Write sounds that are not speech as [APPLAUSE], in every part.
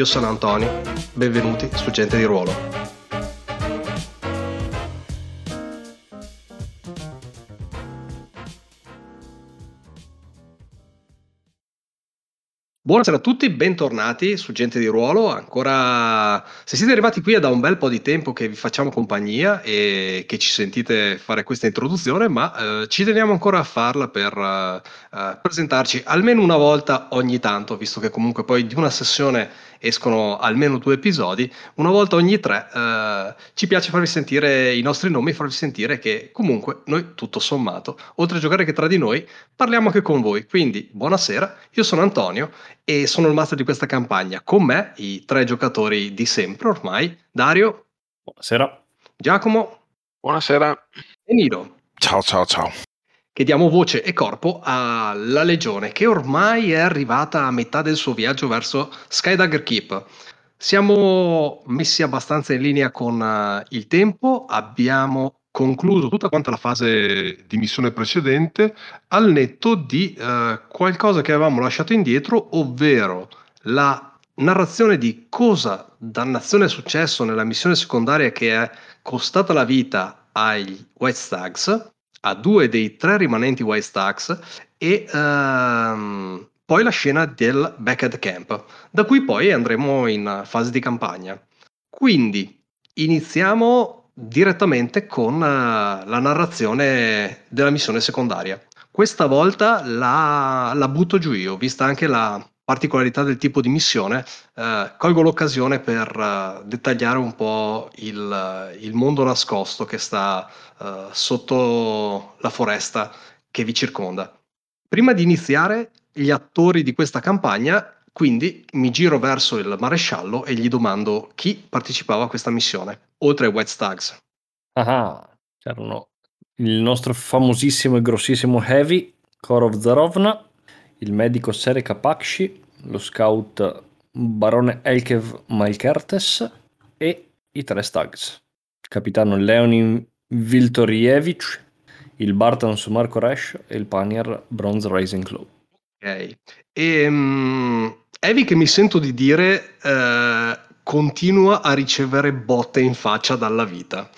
Io sono Antonio, benvenuti su Gente di Ruolo. Buonasera a tutti, bentornati su Gente di Ruolo. Ancora, se siete arrivati qui è da un bel po' di tempo che vi facciamo compagnia e che ci sentite fare questa introduzione, ma eh, ci teniamo ancora a farla per eh, eh presentarci almeno una volta ogni tanto, visto che comunque poi di una sessione escono almeno due episodi, una volta ogni tre eh, ci piace farvi sentire i nostri nomi, farvi sentire che comunque noi tutto sommato, oltre a giocare che tra di noi, parliamo anche con voi. Quindi buonasera, io sono Antonio e sono il master di questa campagna. Con me i tre giocatori di sempre ormai, Dario. Buonasera. Giacomo. Buonasera. E Nilo. Ciao ciao ciao che diamo voce e corpo alla Legione, che ormai è arrivata a metà del suo viaggio verso Skydagger Keep. Siamo messi abbastanza in linea con uh, il tempo, abbiamo concluso tutta quanta la fase di missione precedente al netto di uh, qualcosa che avevamo lasciato indietro, ovvero la narrazione di cosa dannazione è successo nella missione secondaria che è costata la vita ai White Stags a due dei tre rimanenti White Stacks e um, poi la scena del Backhead Camp, da cui poi andremo in fase di campagna. Quindi iniziamo direttamente con uh, la narrazione della missione secondaria. Questa volta la, la butto giù io, vista anche la particolarità del tipo di missione, eh, colgo l'occasione per uh, dettagliare un po' il, il, mondo nascosto che sta uh, sotto la foresta che vi circonda. Prima di iniziare, gli attori di questa campagna, quindi mi giro verso il maresciallo e gli domando chi partecipava a questa missione, oltre ai White Stags. Ah, c'erano il nostro famosissimo e grossissimo Heavy, Korov Zarovna, il medico Sereka Pakshi, lo scout barone Elkev Malkertes e i tre Stags, capitano Leonin Viltorievich, il Bartans Marco Resch e il Panier Bronze Rising Claw. Ok, e um, Evi che mi sento di dire uh, continua a ricevere botte in faccia dalla vita,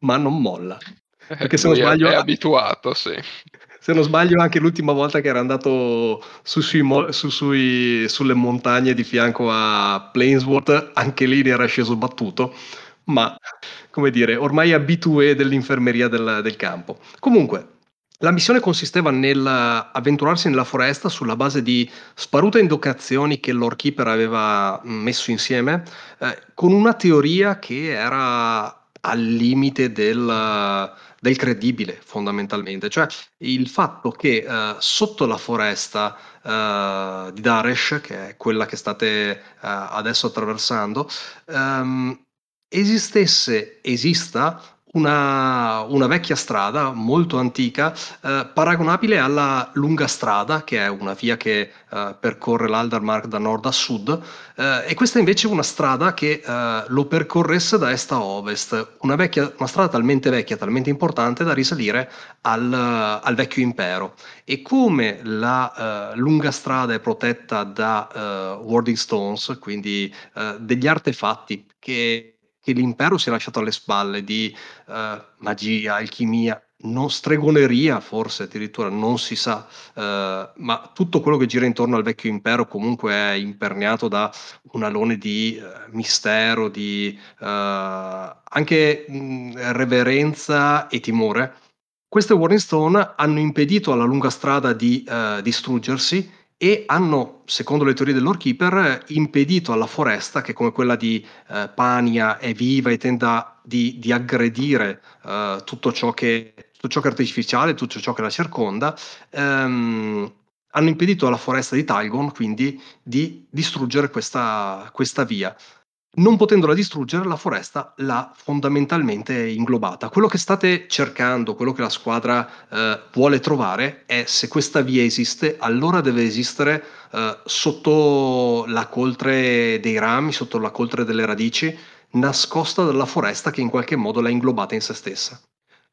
ma non molla. [LAUGHS] Perché se non sbaglio... È abituato, sì se non sbaglio anche l'ultima volta che era andato su, sui, su, sui, sulle montagne di fianco a Plainsworth, anche lì ne era sceso battuto, ma come dire, ormai abitué dell'infermeria del, del campo. Comunque, la missione consisteva nell'avventurarsi nella foresta sulla base di sparute indicazioni che Lord Keeper aveva messo insieme, eh, con una teoria che era al limite del, del credibile fondamentalmente, cioè il fatto che uh, sotto la foresta uh, di Daresh, che è quella che state uh, adesso attraversando, um, esistesse, esista una, una, vecchia strada molto antica, eh, paragonabile alla lunga strada, che è una via che eh, percorre l'Aldermark da nord a sud, eh, e questa invece è una strada che eh, lo percorresse da est a ovest, una, vecchia, una, strada talmente vecchia, talmente importante da risalire al, al vecchio impero. E come la eh, lunga strada è protetta da eh, warding stones, quindi degli artefatti che che l'impero si è lasciato alle spalle di uh, magia, alchimia, non stregoneria forse addirittura, non si sa, uh, ma tutto quello che gira intorno al vecchio impero comunque è imperniato da un alone di uh, mistero, di anche mh, reverenza e timore. Queste Warring Stone hanno impedito alla lunga strada di distruggersi e hanno, secondo le teorie dell'Lord Keeper, impedito alla foresta, che come quella di eh, Pania è viva e tenta di, di aggredire eh, tutto, ciò che, tutto ciò che è artificiale, tutto ciò che la circonda, ehm, hanno impedito alla foresta di Talgon quindi di distruggere questa, questa via. Non potendola distruggere, la foresta l'ha fondamentalmente inglobata. Quello che state cercando, quello che la squadra eh, vuole trovare è se questa via esiste, allora deve esistere eh, sotto la coltre dei rami, sotto la coltre delle radici, nascosta dalla foresta che in qualche modo l'ha inglobata in se stessa.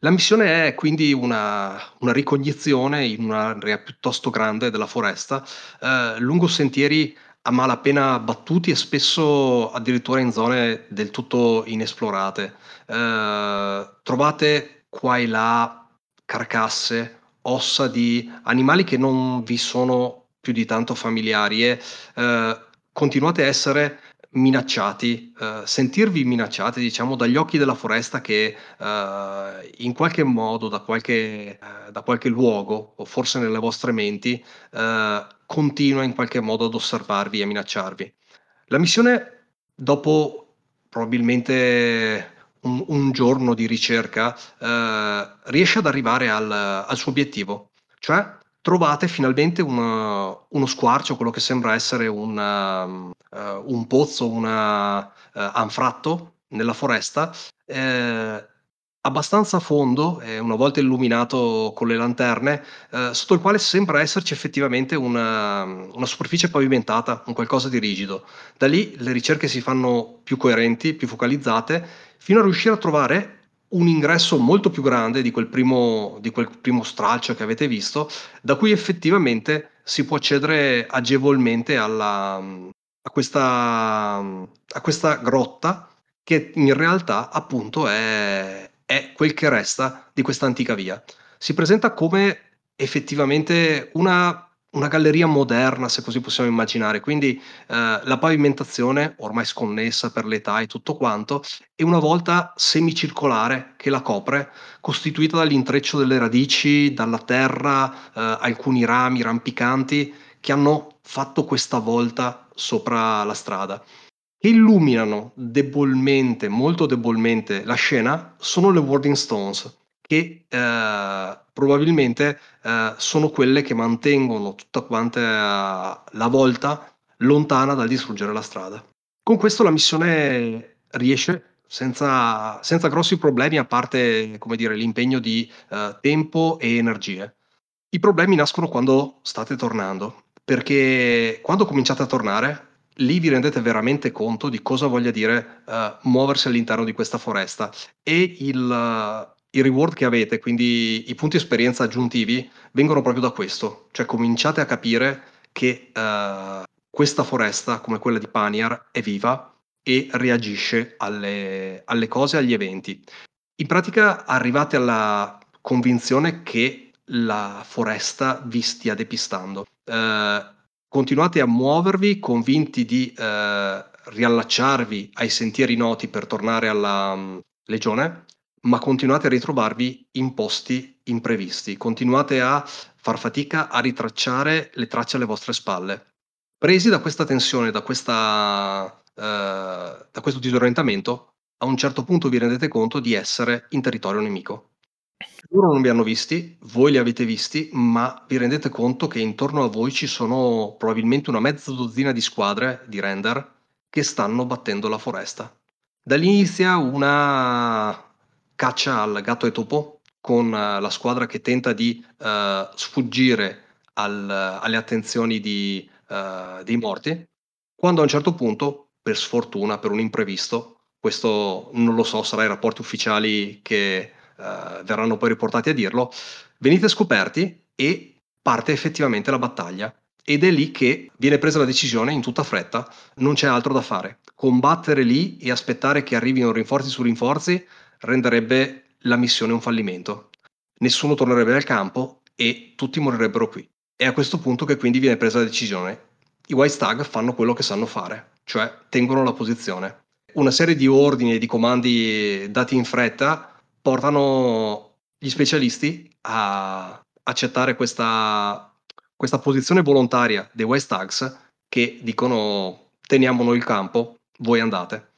La missione è quindi una, una ricognizione in un'area piuttosto grande della foresta, eh, lungo sentieri a malapena battuti e spesso addirittura in zone del tutto inesplorate. Eh, trovate qua e là carcasse, ossa di animali che non vi sono più di tanto familiari e eh, continuate a essere minacciati, eh, sentirvi minacciati, diciamo, dagli occhi della foresta che eh, in qualche modo, da qualche, eh, da qualche luogo, o forse nelle vostre menti, eh, continua in qualche modo ad osservarvi e a minacciarvi. La missione, dopo probabilmente un, un giorno di ricerca, eh, riesce ad arrivare al, al suo obiettivo, cioè trovate finalmente uno, uno squarcio, quello che sembra essere un, uh, un pozzo, un uh, anfratto nella foresta, eh, abbastanza fondo, eh, una volta illuminato con le lanterne, eh, sotto il quale sembra esserci effettivamente una, una, superficie pavimentata, un qualcosa di rigido. Da lì le ricerche si fanno più coerenti, più focalizzate, fino a riuscire a trovare un ingresso molto più grande di quel primo, di quel primo stralcio che avete visto, da cui effettivamente si può accedere agevolmente alla, a, questa, a questa grotta che in realtà appunto è, è quel che resta di questa antica via. Si presenta come effettivamente una una galleria moderna, se così possiamo immaginare, quindi eh, la pavimentazione, ormai sconnessa per l'età e tutto quanto, è una volta semicircolare che la copre, costituita dall'intreccio delle radici, dalla terra, eh, alcuni rami rampicanti che hanno fatto questa volta sopra la strada. Che illuminano debolmente, molto debolmente la scena sono le Warding Stones, che eh, probabilmente eh, sono quelle che mantengono tutta quanta la volta lontana dal distruggere la strada. Con questo la missione riesce senza, senza grossi problemi, a parte dire, l'impegno di eh, tempo e energie. I problemi nascono quando state tornando, perché quando cominciate a tornare, lì vi rendete veramente conto di cosa voglia dire uh, muoversi all'interno di questa foresta e il, i reward che avete, quindi i punti esperienza aggiuntivi, vengono proprio da questo. Cioè cominciate a capire che uh, questa foresta, come quella di Paniar, è viva e reagisce alle, alle cose, agli eventi. In pratica arrivate alla convinzione che la foresta vi stia depistando. Uh, continuate a muovervi convinti di uh, riallacciarvi ai sentieri noti per tornare alla um, legione ma continuate a ritrovarvi in posti imprevisti, continuate a far fatica a ritracciare le tracce alle vostre spalle. Presi da questa tensione, da, questa, eh, da questo disorientamento, a un certo punto vi rendete conto di essere in territorio nemico. Loro non vi hanno visti, voi li avete visti, ma vi rendete conto che intorno a voi ci sono probabilmente una mezza dozzina di squadre di render che stanno battendo la foresta. Da lì inizia una caccia al gatto e topo con uh, la squadra che tenta di uh, sfuggire al, alle attenzioni di, uh, dei morti, quando a un certo punto, per sfortuna, per un imprevisto, questo non lo so, sarà i rapporti ufficiali che verranno poi riportati a dirlo, venite scoperti e parte effettivamente la battaglia. Ed è lì che viene presa la decisione in tutta fretta, non c'è altro da fare. Combattere lì e aspettare che arrivino rinforzi su rinforzi renderebbe la missione un fallimento. Nessuno tornerebbe al campo e tutti morirebbero qui. È a questo punto che quindi viene presa la decisione. I White Stag fanno quello che sanno fare, cioè tengono la posizione. Una serie di ordini e di comandi dati in fretta portano gli specialisti a accettare questa, questa posizione volontaria dei White Stags che dicono teniamo noi il campo, voi andate.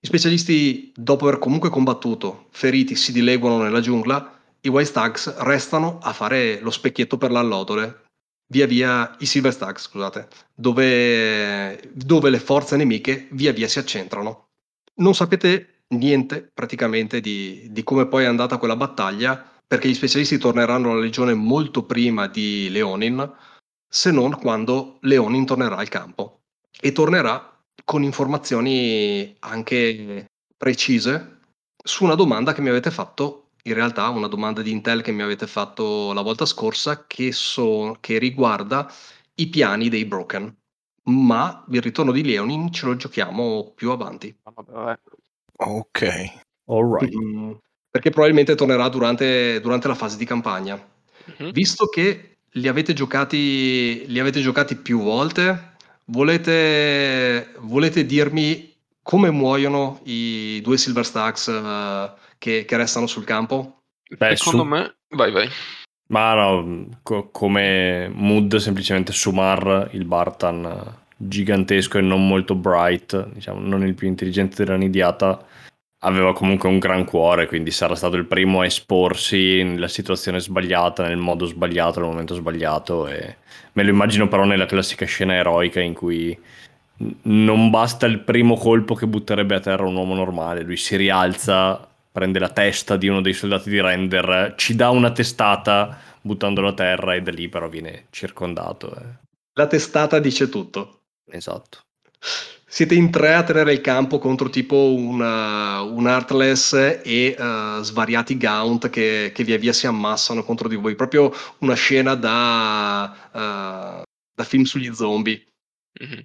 Gli specialisti, dopo aver comunque combattuto, feriti, si dileguano nella giungla, i White Stags restano a fare lo specchietto per l'allodole, via via i Silver Stags, scusate, dove, dove le forze nemiche via via si accentrano. non sapete niente praticamente di, di come poi è andata quella battaglia, perché gli specialisti torneranno alla legione molto prima di Leonin, se non quando Leonin tornerà al campo. E tornerà con informazioni anche precise su una domanda che mi avete fatto, in realtà una domanda di Intel che mi avete fatto la volta scorsa, che, so, che riguarda i piani dei Broken. Ma il ritorno di Leonin ce lo giochiamo più avanti. Ok. Alright. Mm, perché probabilmente tornerà durante, durante la fase di campagna. Mm-hmm. Visto che li avete giocati, li avete giocati più volte, volete, volete dirmi come muoiono i due Silver Stacks uh, che, che, restano sul campo? Beh, Secondo su... me, vai vai. Ma no, co- come mood semplicemente Sumar, il Bartan gigantesco e non molto bright, diciamo, non il più intelligente della nidiata, aveva comunque un gran cuore, quindi sarà stato il primo a esporsi nella situazione sbagliata, nel modo sbagliato, nel momento sbagliato. E me lo immagino però nella classica scena eroica in cui non basta il primo colpo che butterebbe a terra un uomo normale, lui si rialza, prende la testa di uno dei soldati di Render, ci dà una testata buttandolo a terra e da lì però viene circondato. Eh. La testata dice tutto. Esatto siete in tre a tenere il campo contro tipo una, un Artless e uh, svariati Gaunt che, che, via via si ammassano contro di voi. Proprio una scena da, uh, da film sugli zombie. Mm-hmm.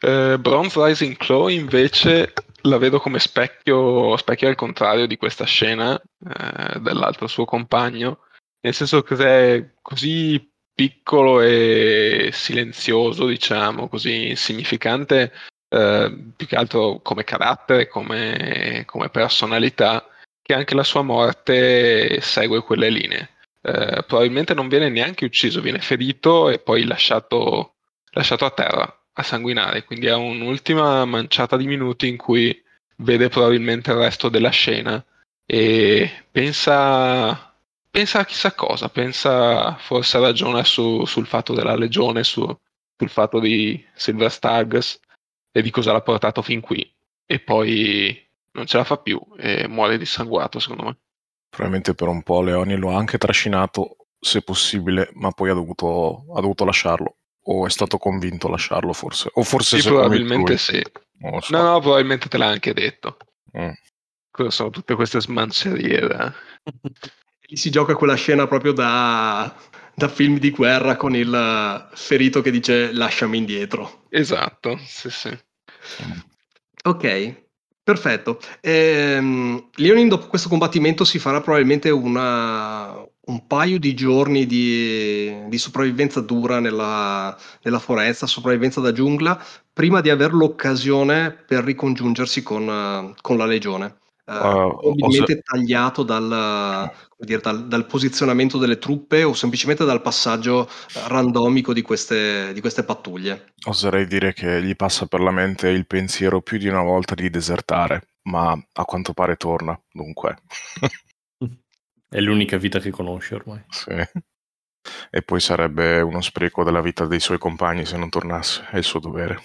Uh, Bronze Rising Claw invece la vedo come specchio, specchio al contrario di questa scena dell'altro suo compagno, nel senso che è così piccolo e silenzioso, diciamo, così insignificante, eh, più che altro come carattere, come, come, personalità, che anche la sua morte segue quelle linee. Eh, probabilmente non viene neanche ucciso, viene ferito e poi lasciato, lasciato a terra a sanguinare, quindi ha un'ultima manciata di minuti in cui vede probabilmente il resto della scena e pensa, pensa a chissà cosa, pensa forse ragiona su, sul fatto della legione, su, sul fatto di Silver Stags e di cosa l'ha portato fin qui e poi non ce la fa più e muore dissanguato secondo me. Probabilmente per un po' Leoni lo ha anche trascinato se possibile, ma poi ha dovuto, ha dovuto lasciarlo. O è stato convinto a lasciarlo forse. O forse sì, probabilmente sì. So. No, no, probabilmente te l'ha anche detto. Mm. Sono tutte queste smancerie? [LAUGHS] Lì si gioca quella scena proprio da, da film di guerra con il ferito che dice lasciami indietro. Esatto, sì, sì. Ok, perfetto. Ehm, Leonin dopo questo combattimento si farà probabilmente una, un paio di giorni di, di sopravvivenza dura nella, nella, foresta, sopravvivenza da giungla, prima di avere l'occasione per ricongiungersi con, con la legione. Uh, probabilmente se... tagliato dal, dire, dal, dal, posizionamento delle truppe o semplicemente dal passaggio randomico di queste, di queste pattuglie. Oserei dire che gli passa per la mente il pensiero più di una volta di desertare, ma a quanto pare torna, dunque. [LAUGHS] È l'unica vita che conosce ormai. Sì. E poi sarebbe uno spreco della vita dei suoi compagni se non tornasse, è il suo dovere.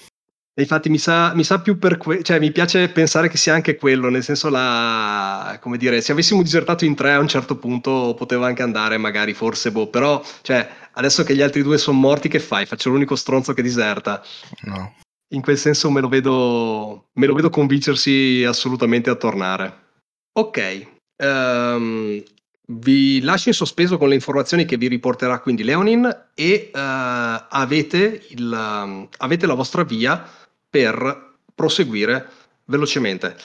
E infatti mi sa, mi sa più per quello, cioè mi piace pensare che sia anche quello, nel senso la, come dire, se avessimo disertato in tre a un certo punto poteva anche andare magari, forse, boh, però, cioè, adesso che gli altri due sono morti che fai? Faccio l'unico stronzo che diserta. No. In quel senso me lo vedo, me lo vedo convincersi assolutamente a tornare. Ok, um, vi lascio in sospeso con le informazioni che vi riporterà quindi Leonin e uh, avete, il, um, avete la vostra via per proseguire velocemente.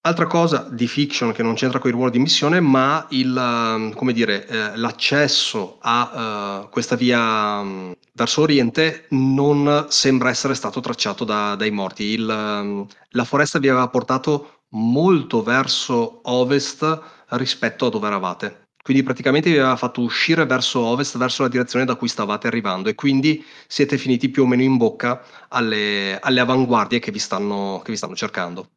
Altra cosa di fiction che non c'entra con i ruoli di missione, ma il, um, dire, eh, l'accesso a uh, questa via um, verso Oriente non sembra essere stato tracciato da, dai morti. Il, um, la foresta vi aveva portato molto verso ovest rispetto a dove eravate. Quindi praticamente vi aveva fatto uscire verso ovest, verso la direzione da cui stavate arrivando e quindi siete finiti più o meno in bocca alle, alle avanguardie che vi, stanno, che vi stanno cercando.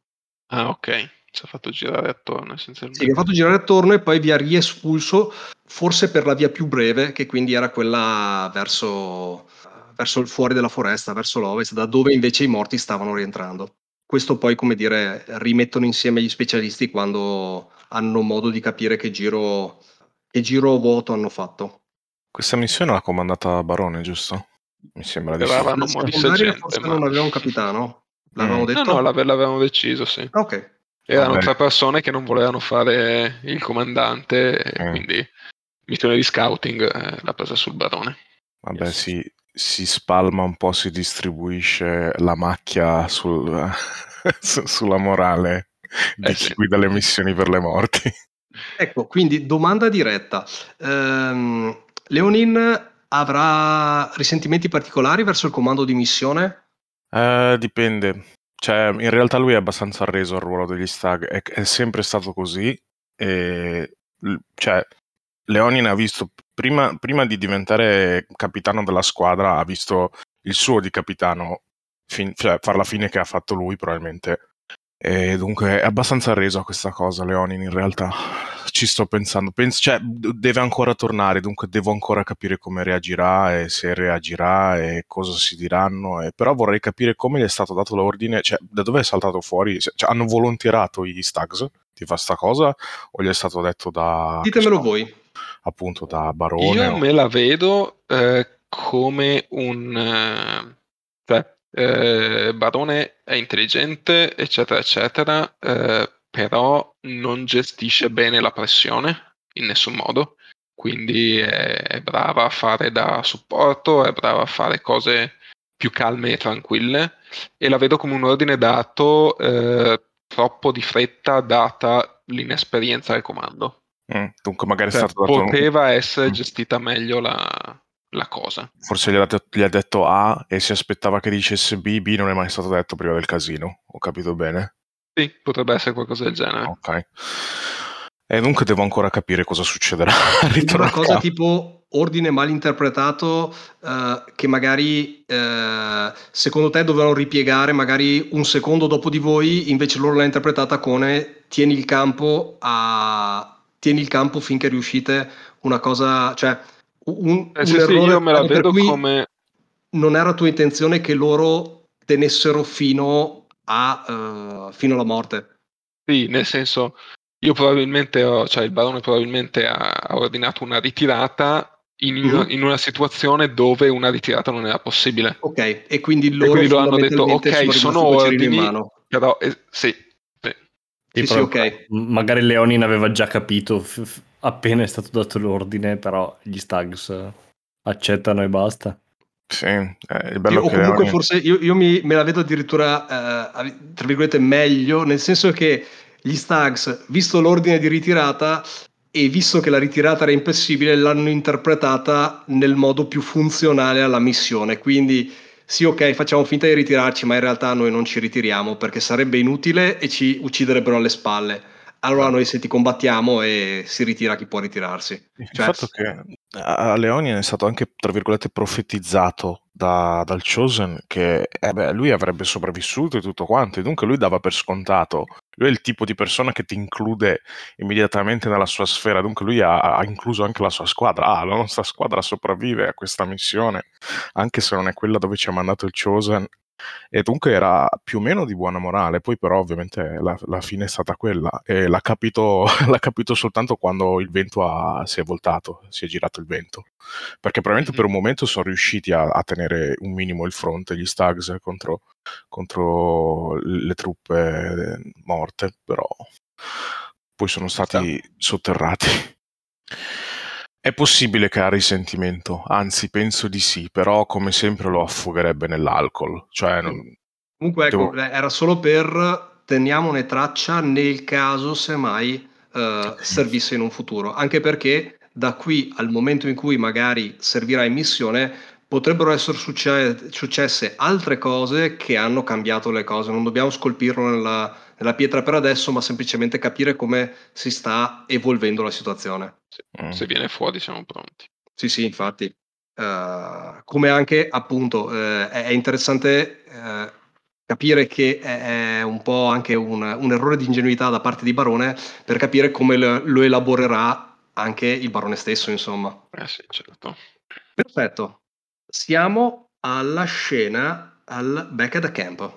Ah, ok. Ci ha fatto girare attorno essenzialmente. Sì, vi ha fatto girare attorno e poi vi ha riespulso, forse per la via più breve, che quindi era quella verso, verso il fuori della foresta, verso l'ovest, da dove invece i morti stavano rientrando. questo poi, come dire, rimettono insieme gli specialisti quando hanno modo di capire che giro, che giro vuoto hanno fatto. Questa missione l'ha comandata Barone, giusto? Mi sembra di sì. Avevano La morissa secondaria gente, forse ma- non aveva un capitano? L'avevamo Mm. detto? No, no, l'ave- l'avevamo deciso, sì. Ok. Erano Vabbè. tre persone che non volevano fare il comandante, Mm. quindi missione di scouting eh, l'ha presa sul barone. Vabbè, Yes. si, si spalma un po', si distribuisce la macchia sul- [LAUGHS] su- sulla morale di Eh chi sì. guida le missioni per le morti. Ecco, quindi domanda diretta. Ehm, Leonin avrà risentimenti particolari verso il comando di missione? Eh, dipende. Cioè, in realtà lui è abbastanza arreso al ruolo degli stag, è, è sempre stato così. E, cioè, Leonin ha visto, prima, prima di diventare capitano della squadra, ha visto il suo di capitano fin- cioè, far la fine che ha fatto lui, probabilmente. E dunque è abbastanza arreso a questa cosa, Leonin, in realtà. Ci sto pensando. Penso, cioè, deve ancora tornare, dunque devo ancora capire come reagirà e se reagirà e cosa si diranno. e- Però vorrei capire come gli è stato dato l'ordine, cioè, da dove è saltato fuori? Cioè, hanno volontierato gli Stags di fare sta cosa o gli è stato detto da... Ditemelo so, voi. Appunto da Barone Io o- me la vedo eh, come un... eh, eh, Barone è intelligente, eccetera, eccetera, eh, però non gestisce bene la pressione in nessun modo. Quindi è, è brava a fare da supporto, è brava a fare cose più calme e tranquille e la vedo come un ordine dato eh, troppo di fretta data l'inesperienza del comando. Mm, dunque magari è Cioè, stato dato... poteva essere Mm. gestita meglio la, la cosa. Forse gli ha, detto, gli ha detto A e si aspettava che dicesse B, B non è mai stato detto prima del casino. Ho capito bene? Sì, potrebbe essere qualcosa del genere. Ok. E dunque devo ancora capire cosa succederà [LAUGHS] Una cosa tipo ordine mal interpretato eh, che magari eh, secondo te dovevano ripiegare magari un secondo dopo di voi, invece loro l'hanno interpretata come tieni il campo a tieni il campo finché riuscite una cosa, cioè un, Eh, un sì, errore io me la vedo cui come... non era tua intenzione che loro tenessero fino a eh, fino alla morte. Sì, nel senso, io probabilmente ho, cioè il barone probabilmente ha, ha ordinato una ritirata in, una- Mhm. in una situazione dove una ritirata non era possibile. Ok, e quindi E loro quindi lo hanno detto, ok, sono ordini, mano. però eh, sì, sì. Sì, sì, però ok. m- Magari Leonin aveva già capito f- f- appena è stato dato l'ordine, però gli Stags eh, accettano e basta. Sì, eh, il Sì, bello o che comunque Leoni- forse io, io mi, me la vedo addirittura, eh, tra virgolette, meglio, nel senso che gli Stags, visto l'ordine di ritirata e visto che la ritirata era impossibile, l'hanno interpretata nel modo più funzionale alla missione. Quindi sì, ok, facciamo finta di ritirarci, ma in realtà noi non ci ritiriamo perché sarebbe inutile e ci ucciderebbero alle spalle. Allora noi se ti combattiamo e si ritira chi può ritirarsi. Il Cioè, fatto che a Leonin è stato anche, tra virgolette, profetizzato da- dal Chosen che eh beh, lui avrebbe sopravvissuto e tutto quanto, e dunque lui dava per scontato. Lui è il tipo di persona che ti include immediatamente nella sua sfera, dunque lui ha, ha incluso anche la sua squadra. Ah, la nostra squadra sopravvive a questa missione, anche se non è quella dove ci ha mandato il Chosen. E dunque era più o meno di buona morale, poi però ovviamente la, la fine è stata quella e l'ha capito, [LAUGHS] l'ha capito soltanto quando il vento ha- si è voltato, si è girato il vento. Perché probabilmente per un momento sono riusciti a, a tenere un minimo il fronte, gli Stags, contro, contro le truppe eh, morte, però poi sono stati sotterrati. È possibile che ha risentimento, anzi penso di sì, però come sempre lo affogherebbe nell'alcol. Cioè, non- Comunque, ecco, Devo- era solo per teniamone traccia nel caso semmai eh, servisse in un futuro, anche perché da qui al momento in cui magari servirà in missione potrebbero essere succe- successe altre cose che hanno cambiato le cose. Non dobbiamo scolpirlo nella, nella pietra per adesso, ma semplicemente capire come si sta evolvendo la situazione. Se, Mm. se viene fuori siamo pronti. Sì, sì, infatti. Eh, come anche appunto eh, è interessante eh, capire che è, è un po' anche un, un errore di ingenuità da parte di Barone per capire come lo, lo elaborerà anche il Barone stesso, insomma. Eh sì, certo. Perfetto. Siamo alla scena al back at the camp.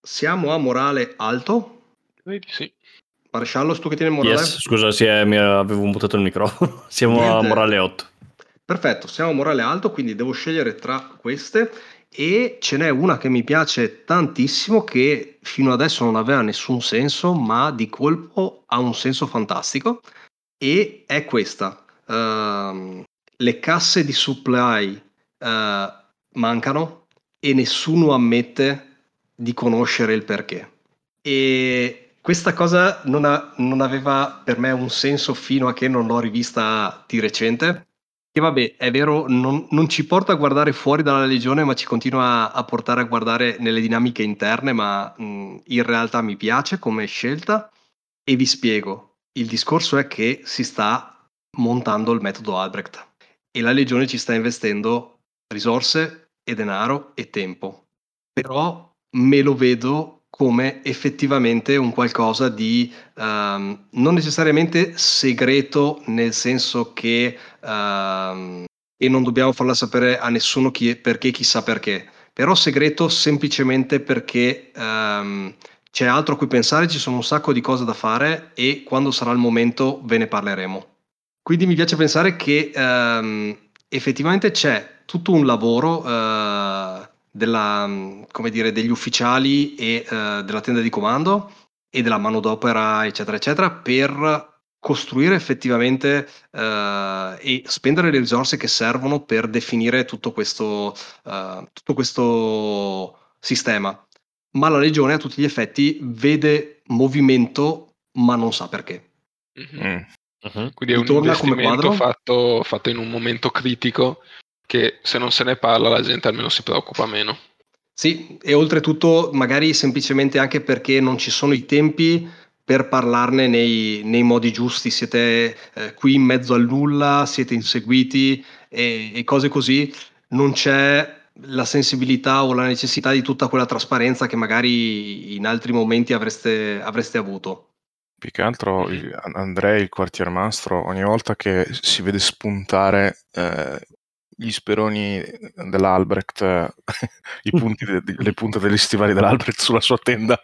siamo a morale alto. Direi di sì. Maresciallo, tu che tieni morale? Yes, scusa, sì, eh, mi avevo mutato il microfono. [LAUGHS] Siamo a Niente. morale 8. Perfetto, siamo a morale alto, quindi devo scegliere tra queste e ce n'è una che mi piace tantissimo che fino adesso non aveva nessun senso, ma di colpo ha un senso fantastico e è questa. Ehm, le casse di supply eh, mancano e nessuno ammette di conoscere il perché. E questa cosa non, ha- non aveva per me un senso fino a che non l'ho rivista di recente. Che vabbè, è vero, non, non ci porta a guardare fuori dalla legione, ma ci continua a portare a guardare nelle dinamiche interne, ma mh, in realtà mi piace come scelta e vi spiego. Il discorso è che si sta montando il metodo Albrecht e la legione ci sta investendo risorse e denaro e tempo. Però me lo vedo come effettivamente un qualcosa di ehm, non necessariamente segreto, nel senso che ehm, e non dobbiamo farla sapere a nessuno chi perché chissà perché, però segreto semplicemente perché ehm, c'è altro a cui pensare, ci sono un sacco di cose da fare e quando sarà il momento ve ne parleremo. Quindi mi piace pensare che effettivamente c'è tutto un lavoro eh, della, mm, come dire, degli ufficiali e eh, della tenda di comando e della manodopera, eccetera, eccetera, per costruire effettivamente eh, e spendere le risorse che servono per definire tutto questo, eh, tutto questo sistema. Ma la legione a tutti gli effetti vede movimento, ma non sa perché. Mhm. Mm. Mhm. Quindi è un Ritorna come investimento fatto, fatto in un momento critico che se non se ne parla la gente almeno si preoccupa meno. Sì, e oltretutto magari semplicemente anche perché non ci sono i tempi per parlarne nei, nei modi giusti, siete eh, qui in mezzo al nulla, siete inseguiti e, e cose così, non c'è la sensibilità o la necessità di tutta quella trasparenza che magari in altri momenti avreste, avreste avuto. Più che altro il- Andrei, il quartiermastro, ogni volta che si vede spuntare eh, gli speroni dell'Albrecht, [LAUGHS] i punti de- le punte degli stivali dell'Albrecht sulla sua tenda,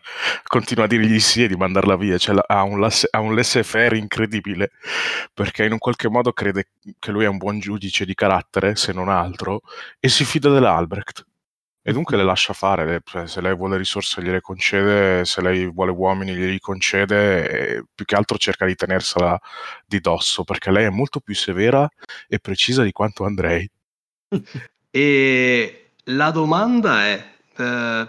continua a dirgli di sì e di mandarla via. Cioè, ha un, lasse- ha un laissez-faire incredibile, perché in un qualche modo crede che lui è un buon giudice di carattere, se non altro, e si fida dell'Albrecht. E dunque le lascia fare, cioè, se lei vuole risorse gliele concede, se lei vuole uomini glieli concede, più che altro cerca di tenersela di dosso, perché lei è molto più severa e precisa di quanto Andrei. E la domanda è, eh,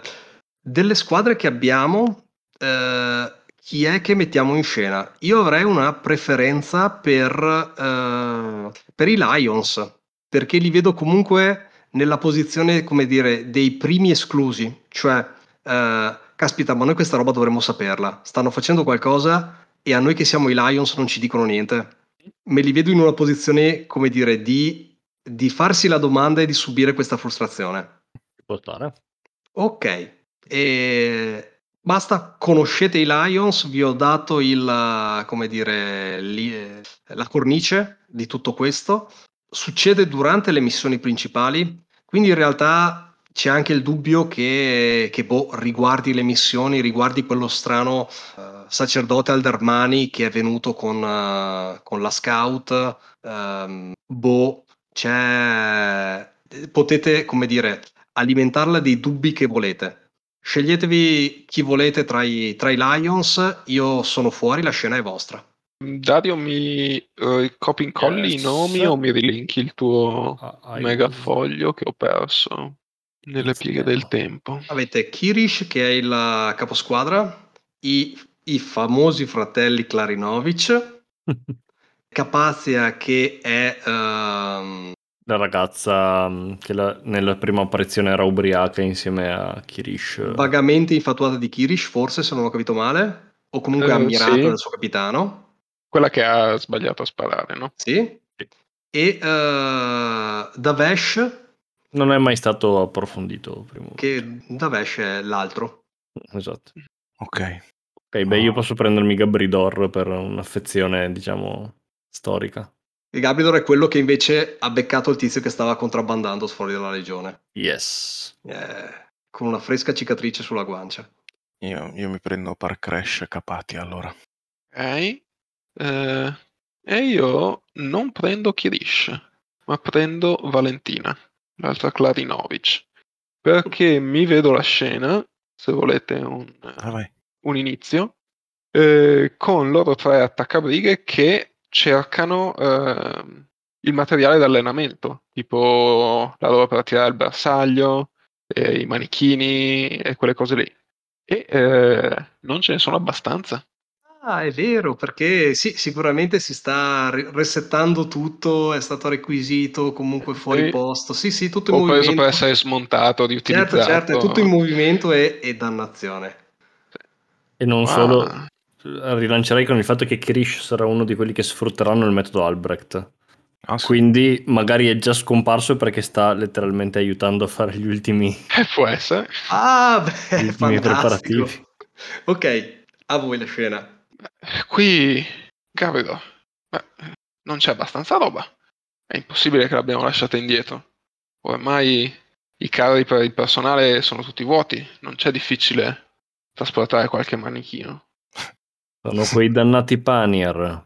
delle squadre che abbiamo, eh, chi è che mettiamo in scena? Io avrei una preferenza per, eh, per i Lions, perché li vedo comunque nella posizione, come dire, dei primi esclusi, cioè, eh, caspita, ma noi questa roba dovremmo saperla. Stanno facendo qualcosa e a noi che siamo i Lions non ci dicono niente. Me li vedo in una posizione, come dire, di, di farsi la domanda e di subire questa frustrazione. Può stare. Ok, e basta, conoscete i Lions, vi ho dato il, come dire, li- la cornice di tutto questo. Succede durante le missioni principali, quindi in realtà c'è anche il dubbio che, che, boh, riguardi le missioni, riguardi quello strano eh, sacerdote Aldermani che è venuto con, eh, con la scout. ehm, boh, c'è... Potete, come dire, alimentarla dei dubbi che volete. Sceglietevi chi volete tra i, tra i Lions, io sono fuori, la scena è vostra. Dario, mi eh, copi incolli Yes. i nomi o mi rilinki il tuo Ah, I- megafoglio che ho perso nelle It's pieghe there. del tempo? Avete Kirish che è il caposquadra, i, i famosi fratelli Klarinovic, [LAUGHS] Capazia che è ehm, La ragazza mm, che la- nella prima apparizione era ubriaca insieme a Kirish. vagamente infatuata di Kirish, forse se non ho capito male, o comunque Eh, ammirata sì. dal suo capitano. Quella che ha sbagliato a sparare, no? Sì. Sì. E eh, Davesh, Non è mai stato approfondito prima. che Davesh è l'altro. Esatto. Ok. Ok, beh, io posso prendermi Gabridor per un'affezione, diciamo, storica. E Gabridor è quello che invece ha beccato il tizio che stava contrabbandando fuori dalla legione, Yes. eh, con una fresca cicatrice sulla guancia. Io, io mi prendo Park Crash Capati allora. Ok. Eh, e io non prendo Kirish, ma prendo Valentina, l'altra Klarinovic. Perché mi vedo la scena, se volete un, Ah, un inizio, eh, con loro tre attaccabrighe che cercano ehm, il materiale d'allenamento, tipo la roba per tirare il bersaglio, eh, i manichini e quelle cose lì. E eh, non ce ne sono abbastanza. Ah, è vero, perché sì, sicuramente si sta resettando tutto, è stato requisito comunque fuori Sì. posto. Sì, sì, tutto in Ho preso movimento. per essere smontato, riutilizzato. Certo, certo, è tutto in movimento e, e dannazione. E non Ah, solo, rilancerei con il fatto che Kirish sarà uno di quelli che sfrutteranno il metodo Albrecht. Ah, sì. Quindi magari è già scomparso perché sta letteralmente aiutando a fare gli ultimi, [LAUGHS] eh, può essere. Ah, beh, gli ultimi preparativi. Ok, a voi la scena. Qui, capito, beh, non c'è abbastanza roba. È impossibile che l'abbiamo lasciata indietro. Ormai i carri per il personale sono tutti vuoti. Non c'è difficile trasportare qualche manichino. Sono quei dannati Panier.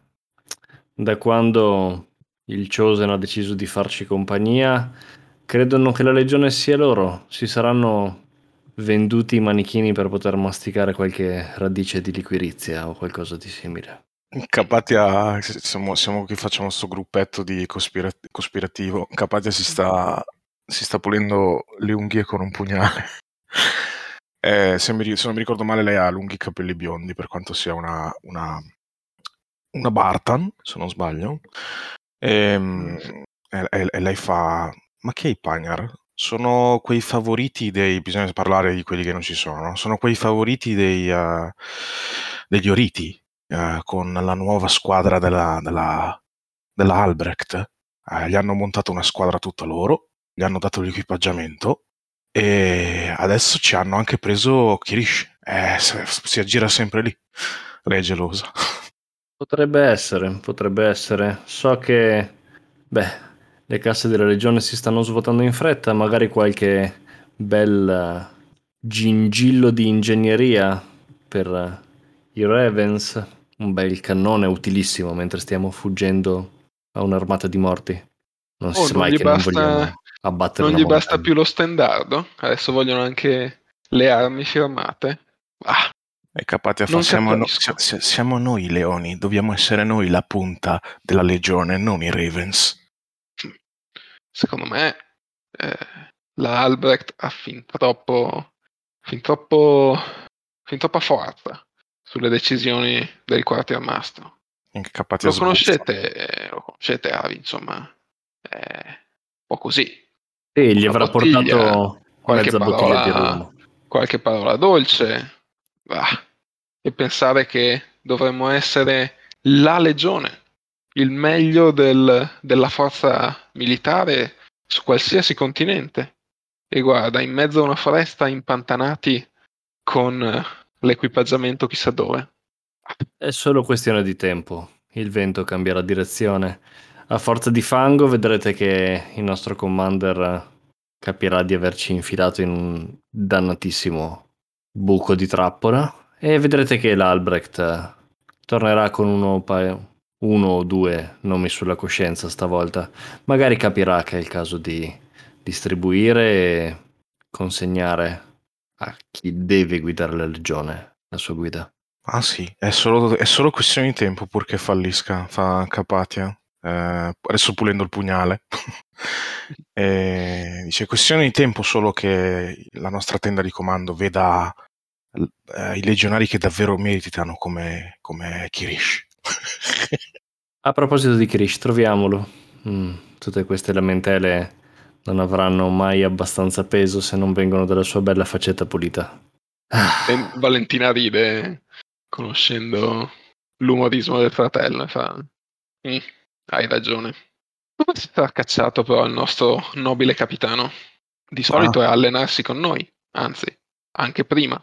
Da quando il Chosen ha deciso di farci compagnia, credono che la legione sia loro. Si saranno venduti i manichini per poter masticare qualche radice di liquirizia o qualcosa di simile. Capatia, siamo, siamo qui, facciamo questo gruppetto di cospira- cospirativo. Capatia si sta, si sta pulendo le unghie con un pugnale. Eh, se, mi, se non mi ricordo male, lei ha lunghi capelli biondi, per quanto sia una, una, una Bartan, se non sbaglio. Ehm, E, e- e lei fa: Ma che i Pagnar? Sono quei favoriti dei. Bisogna parlare di quelli che non ci sono. no? Sono quei favoriti dei, eh, degli Oriti eh, con la nuova squadra della, della, della Albrecht. Eh, gli hanno montato una squadra tutta loro, gli hanno dato l'equipaggiamento e adesso ci hanno anche preso Kirish. Eh, si aggira sempre lì. Lei è gelosa. Potrebbe essere, potrebbe essere. So che, beh, le casse della legione si stanno svuotando in fretta, magari qualche bel eh, gingillo di ingegneria per eh, i Ravens, un bel cannone utilissimo mentre stiamo fuggendo a un'armata di morti. Non si Oh, sa non mai che basta- non vogliamo abbattere Non gli basta montagna. più lo stendardo? Adesso vogliono anche le armi firmate? Ah, E Capatia fa: Non siamo, no- siamo noi i leoni, dobbiamo essere noi la punta della legione, non i Ravens. secondo me eh, la Albrecht ha fin troppo, fin troppo, fin troppa forza sulle decisioni del quartiermastro. Lo conoscete, eh, lo conoscete Avi, insomma, è un po' così. Sì, gli avrà portato qualche bottiglia di parola- rum. qualche parola dolce. Ah, e pensare che dovremmo essere la legione, il meglio del- della forza militare su qualsiasi continente. E guarda, in mezzo a una foresta impantanati con l'equipaggiamento chissà dove. È solo questione di tempo. Il vento cambierà direzione. A forza di fango vedrete che il nostro commander capirà di averci infilato in un dannatissimo buco di trappola e vedrete che l'Albrecht eh, tornerà con uno, uno o due nomi sulla coscienza stavolta. Magari capirà che è il caso di distribuire e consegnare a chi deve guidare la legione la sua guida. Ah sì, è solo, è solo questione di tempo purché fallisca, fa Capatia. Eh, adesso pulendo il pugnale. [LAUGHS] E dice, questione di tempo solo che la nostra tenda di comando veda eh, i legionari che davvero meritano come, come Kirish. A proposito di Krish, troviamolo. Mm, tutte queste lamentele non avranno mai abbastanza peso se non vengono dalla sua bella faccetta pulita. Ah, E Valentina ride, conoscendo l'umorismo del fratello, e fa: "Mm, Hai ragione. Come si sarà cacciato però il nostro nobile capitano? Di solito è allenarsi con noi, anzi, anche prima.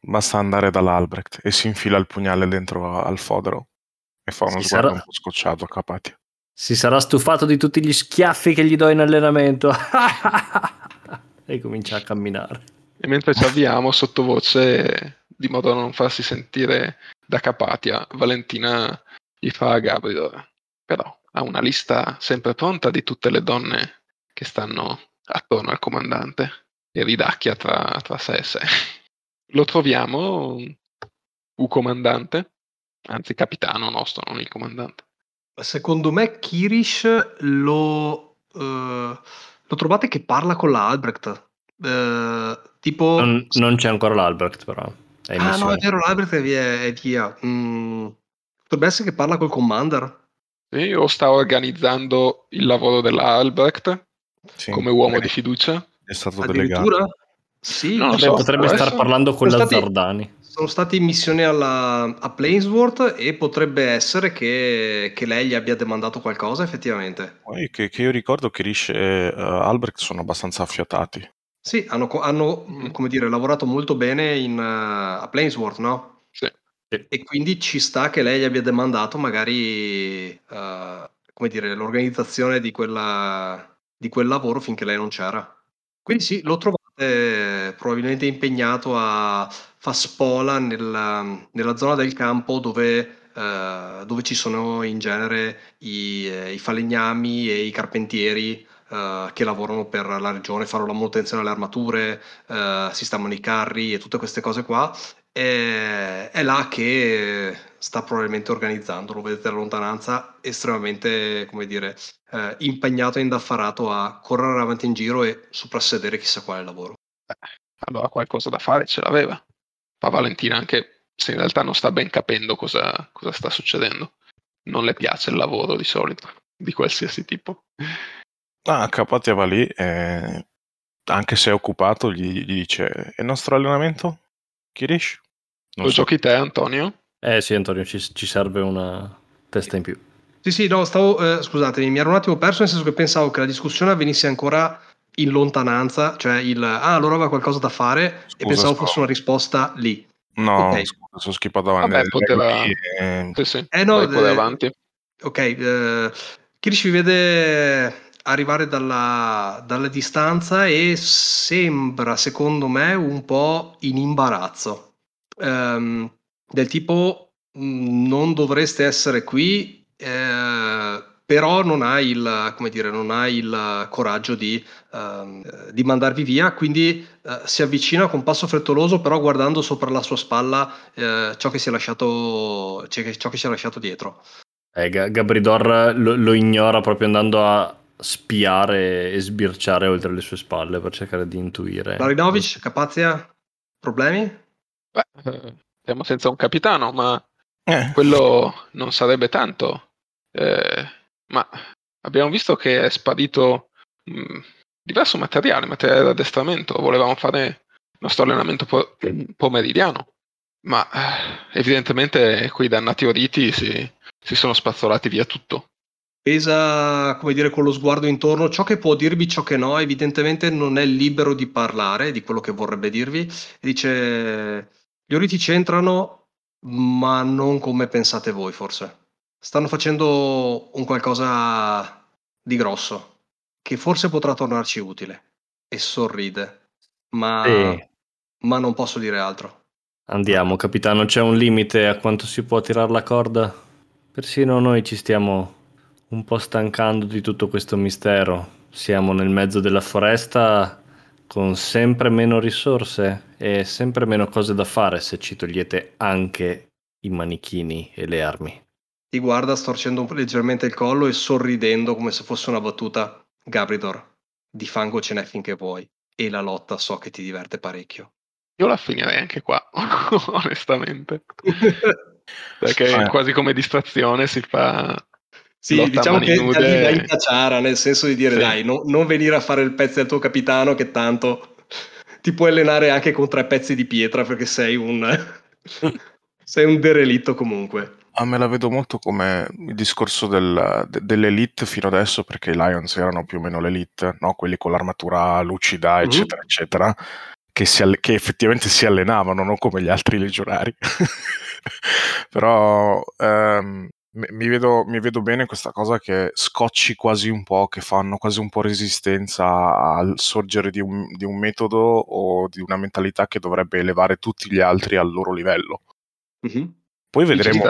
Basta andare dall'Albrecht e si infila il pugnale dentro al fodero e fa uno Si sguardo sarà- un po' scocciato a Capatia. si sarà stufato di tutti gli schiaffi che gli do in allenamento. [LAUGHS] e comincia a camminare. E mentre ci avviamo, sottovoce di modo da non farsi sentire da Capatia, Valentina gli fa a Gabriel. Però ha una lista sempre pronta di tutte le donne che stanno attorno al comandante e ridacchia tra, tra sé e sé. Lo troviamo, un comandante, anzi capitano nostro, non il comandante. Secondo me Kirish lo, uh, lo trovate che parla con l'Albrecht. Uh, tipo... Non, non, c'è ancora l'Albrecht però. ah no, è vero, l'Albrecht è via. È via. Mm, potrebbe essere che parla col commander. Sì, o sta organizzando il lavoro dell'Albrecht sì, come uomo di fiducia. È stato delegato. Sì, no, so, potrebbe star parlando con la Zardani. Sono stati in missione alla, a Plainsworth e potrebbe essere che, che, lei gli abbia demandato qualcosa effettivamente. Poi che, che io ricordo che Rish e uh, Albrecht sono abbastanza affiatati. Sì, hanno, hanno come dire, lavorato molto bene in, uh, a Plainsworth, no? E quindi ci sta che lei abbia demandato magari, uh, come dire, l'organizzazione di, quella, di quel lavoro finché lei non c'era. Quindi sì, lo trovate probabilmente impegnato a far spola nella, nella zona del campo dove, eh, dove ci sono in genere i, i falegnami e i carpentieri eh, che lavorano per la regione, fanno la manutenzione delle armature, eh, sistemano i carri e tutte queste cose qua. E, è là che sta probabilmente organizzando, lo vedete da lontananza, estremamente, come dire, eh, impegnato e indaffarato a correre avanti in giro e soprassedere chissà quale lavoro. Eh, allora qualcosa da fare ce l'aveva. Ma Valentina anche se in realtà non sta ben capendo cosa, cosa sta succedendo. Non le piace il lavoro di solito, di qualsiasi tipo. Ah, Capatia va lì e anche se è occupato gli, gli dice è il nostro allenamento? Kirish? Non Lo so. giochi te Antonio? Eh sì Antonio, ci, ci serve una testa in più. Sì, sì, no, stavo, eh, scusatemi, mi ero un attimo perso nel senso che pensavo che la discussione avvenisse ancora in lontananza, cioè il ah, allora aveva qualcosa da fare scusa, e pensavo sto... fosse una risposta lì. No, okay. scusa, sono schippato avanti. Vabbè, poteva... E... Sì, sì. Eh no, eh, avanti. Ok, eh, vi vede arrivare dalla, dalla distanza e sembra, secondo me, un po' in imbarazzo. Um, del tipo, mm, non dovreste essere qui eh, però non ha il, come dire, non ha il coraggio di, uh, di mandarvi via, quindi uh, si avvicina con passo frettoloso, però guardando sopra la sua spalla uh, ciò, che si è lasciato, ciò che si è lasciato dietro. Eh, Gabridor lo, lo, ignora proprio andando a spiare e sbirciare oltre le sue spalle per cercare di intuire. Marinovic, Capazia, problemi? Beh, siamo senza un capitano, ma eh. quello non sarebbe tanto. Eh, ma abbiamo visto che è sparito mh, mm, diverso materiale, materiale di addestramento. Volevamo fare il nostro allenamento po- pomeridiano, ma eh, evidentemente quei dannati oriti si, si sono spazzolati via tutto pesa, come dire, con lo sguardo intorno, ciò che può dirvi, ciò che no, evidentemente non è libero di parlare di quello che vorrebbe dirvi. Dice, gli oriti c'entrano, ma non come pensate voi, forse stanno facendo un qualcosa di grosso che forse potrà tornarci utile. E sorride, ma, sì. ma non posso dire altro. Andiamo, capitano, c'è un limite a quanto si può tirare la corda? Persino noi ci stiamo un po' stancando di tutto questo mistero. Siamo nel mezzo della foresta con sempre meno risorse e sempre meno cose da fare se ci togliete anche i manichini e le armi ti guarda storcendo leggermente il collo e sorridendo come se fosse una battuta. Gabridor, di fango ce n'è finché vuoi e la lotta so che ti diverte parecchio. Io la finirei anche qua, [LAUGHS] onestamente. [LAUGHS] Perché ah, quasi come distrazione si fa... Sì, diciamo che nude. arriva in cacciara, nel senso di dire sì. dai, no, non venire a fare il pezzo del tuo capitano che tanto ti puoi allenare anche con tre pezzi di pietra perché sei un, [LAUGHS] sei un derelitto comunque. Ah, me la vedo molto come il discorso del, de- dell'elite fino adesso, perché i Lions erano più o meno l'elite, no? quelli con l'armatura lucida, mm-hmm. eccetera, eccetera, che, alle- che, effettivamente si allenavano, non come gli altri legionari. [LAUGHS] Però ehm, Mi vedo, mi vedo bene questa cosa che scocci quasi un po', che fanno quasi un po' resistenza al sorgere di un, di un metodo o di una mentalità che dovrebbe elevare tutti gli altri al loro livello. Mhm. Poi vedremo,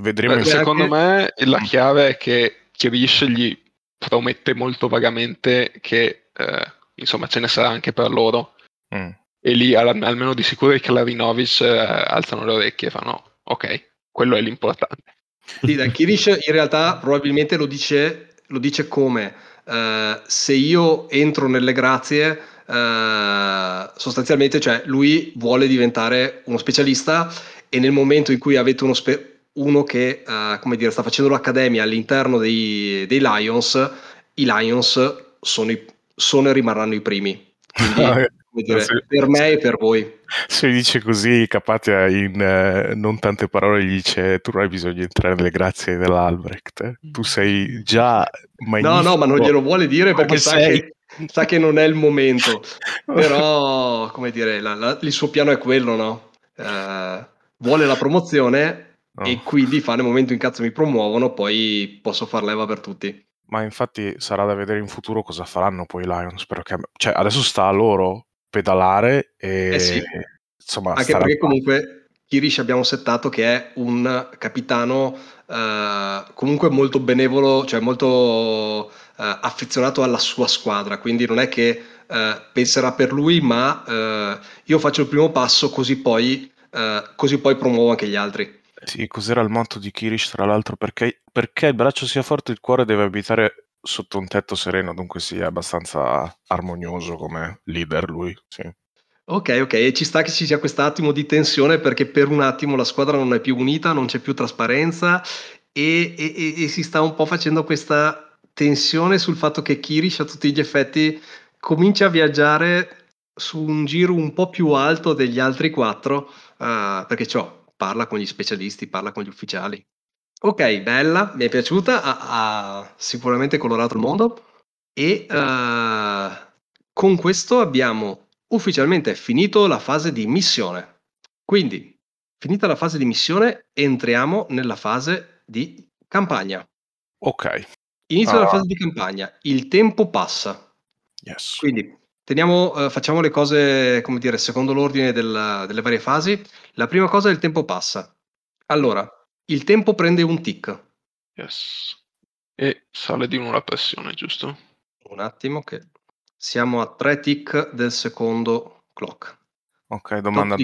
vedremo Beh, secondo anche- me la chiave è che Kirish gli promette molto vagamente che eh, insomma ce ne sarà anche per loro Mm. e lì al- almeno di sicuro i Klarinovic eh, alzano le orecchie e fanno ok, quello è l'importante. Sì, Kirish in realtà probabilmente lo dice, lo dice come eh, se io entro nelle grazie, eh, sostanzialmente, cioè lui vuole diventare uno specialista e nel momento in cui avete uno, spe- uno che eh, dire, sta facendo l'accademia all'interno dei, dei Lions, i Lions sono, i- sono e rimarranno i primi. Quindi, [LAUGHS] dire, Se- per me e per voi. Se dice così, Capatia in eh, non tante parole gli dice tu non hai bisogno di entrare nelle grazie dell'Albrecht, eh. tu sei già No, magnifico. no, ma non glielo vuole dire perché sa che, sa che non è il momento. [LAUGHS] Però, come dire, la- la- il suo piano è quello, no? Eh, vuole la promozione No. e quindi fa nel momento in cazzo mi promuovono, poi posso far leva per tutti. Ma infatti sarà da vedere in futuro cosa faranno poi i Lions, perché cioè, adesso sta a loro pedalare e Eh sì. insomma Anche perché comunque Kirish abbiamo settato che è un capitano eh, comunque molto benevolo, cioè molto eh, affezionato alla sua squadra, quindi non è che eh, penserà per lui, ma eh, io faccio il primo passo così poi, eh, così poi promuovo anche gli altri. Sì, cos'era il motto di Kirish tra l'altro? Perché, perché il braccio sia forte il cuore deve abitare sotto un tetto sereno, dunque è abbastanza armonioso come leader lui, sì. Ok, ok, e ci sta che ci sia quest'attimo di tensione perché per un attimo la squadra non è più unita, non c'è più trasparenza e, e- e- si sta un po' facendo questa tensione sul fatto che Kirish a tutti gli effetti comincia a viaggiare su un giro un po' più alto degli altri quattro, eh, perché ciò, parla con gli specialisti, parla con gli ufficiali. Ok, bella, mi è piaciuta, ha, ha sicuramente colorato il mondo e eh, con questo abbiamo ufficialmente finito la fase di missione. Quindi, finita la fase di missione, entriamo nella fase di campagna. Ok, Inizio della Ah. fase di campagna, il tempo passa. yes. Quindi teniamo, eh, facciamo le cose, come dire, secondo l'ordine della- delle varie fasi. La prima cosa è il tempo passa. Allora, il tempo prende un tick. Yes. E sale di nuovo la pressione, giusto? Un attimo che siamo a tre tick del secondo clock. Ok, domanda.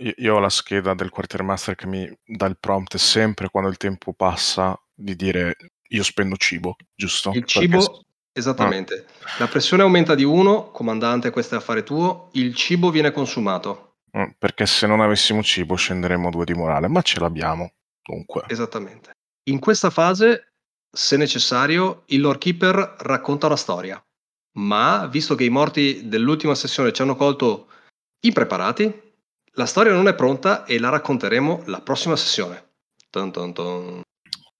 Io, io ho la scheda del quartermaster che mi dà il prompt sempre quando il tempo passa di dire io spendo cibo, giusto? Il Perché cibo, s- esattamente. La pressione aumenta di uno, comandante, questo è affare tuo. Il cibo viene consumato. mm, perché se non avessimo cibo scenderemo due di morale, ma ce l'abbiamo. Dunque, Esattamente. In questa fase, se necessario, il lore keeper racconta una storia. Ma visto che i morti dell'ultima sessione ci hanno colto impreparati, la storia non è pronta e la racconteremo la prossima sessione. Dun dun dun.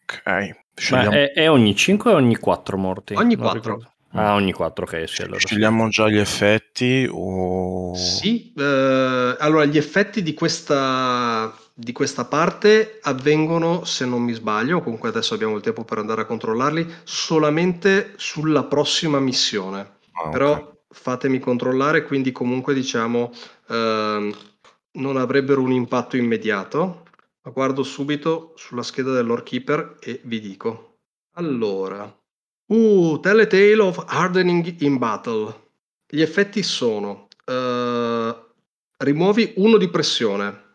ok. È, è ogni 5 o ogni 4 morti? Ogni Non quattro. ricordo. Ah, ogni 4, ok, sì, allora scegliamo già gli effetti o... Sì, eh, allora gli effetti di questa, di questa parte avvengono, se non mi sbaglio, comunque adesso abbiamo il tempo per andare a controllarli, solamente sulla prossima missione. Ah. Però fatemi controllare, quindi comunque diciamo ehm, non avrebbero un impatto immediato. Ma guardo subito sulla scheda del Lord Keeper e vi dico. Allora, uh, Tell a Tale of Hardening in Battle. Gli effetti sono eh, rimuovi uno di pressione,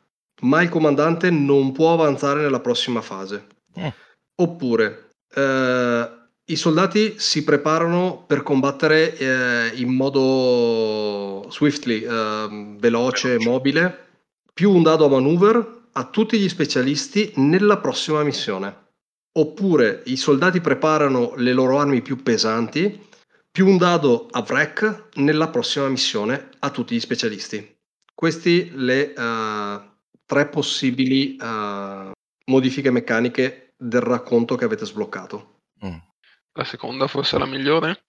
ma il comandante non può avanzare nella prossima fase. Mm. Oppure eh, i soldati si preparano per combattere eh, in modo swiftly, ehm, veloce, Veloce. mobile, più un dado a maneuver a tutti gli specialisti nella prossima missione. Oppure i soldati preparano le loro armi più pesanti, più un dado a wreck nella prossima missione a tutti gli specialisti. Queste le eh, tre possibili eh, modifiche meccaniche del racconto che avete sbloccato. Mm. La seconda forse è la migliore?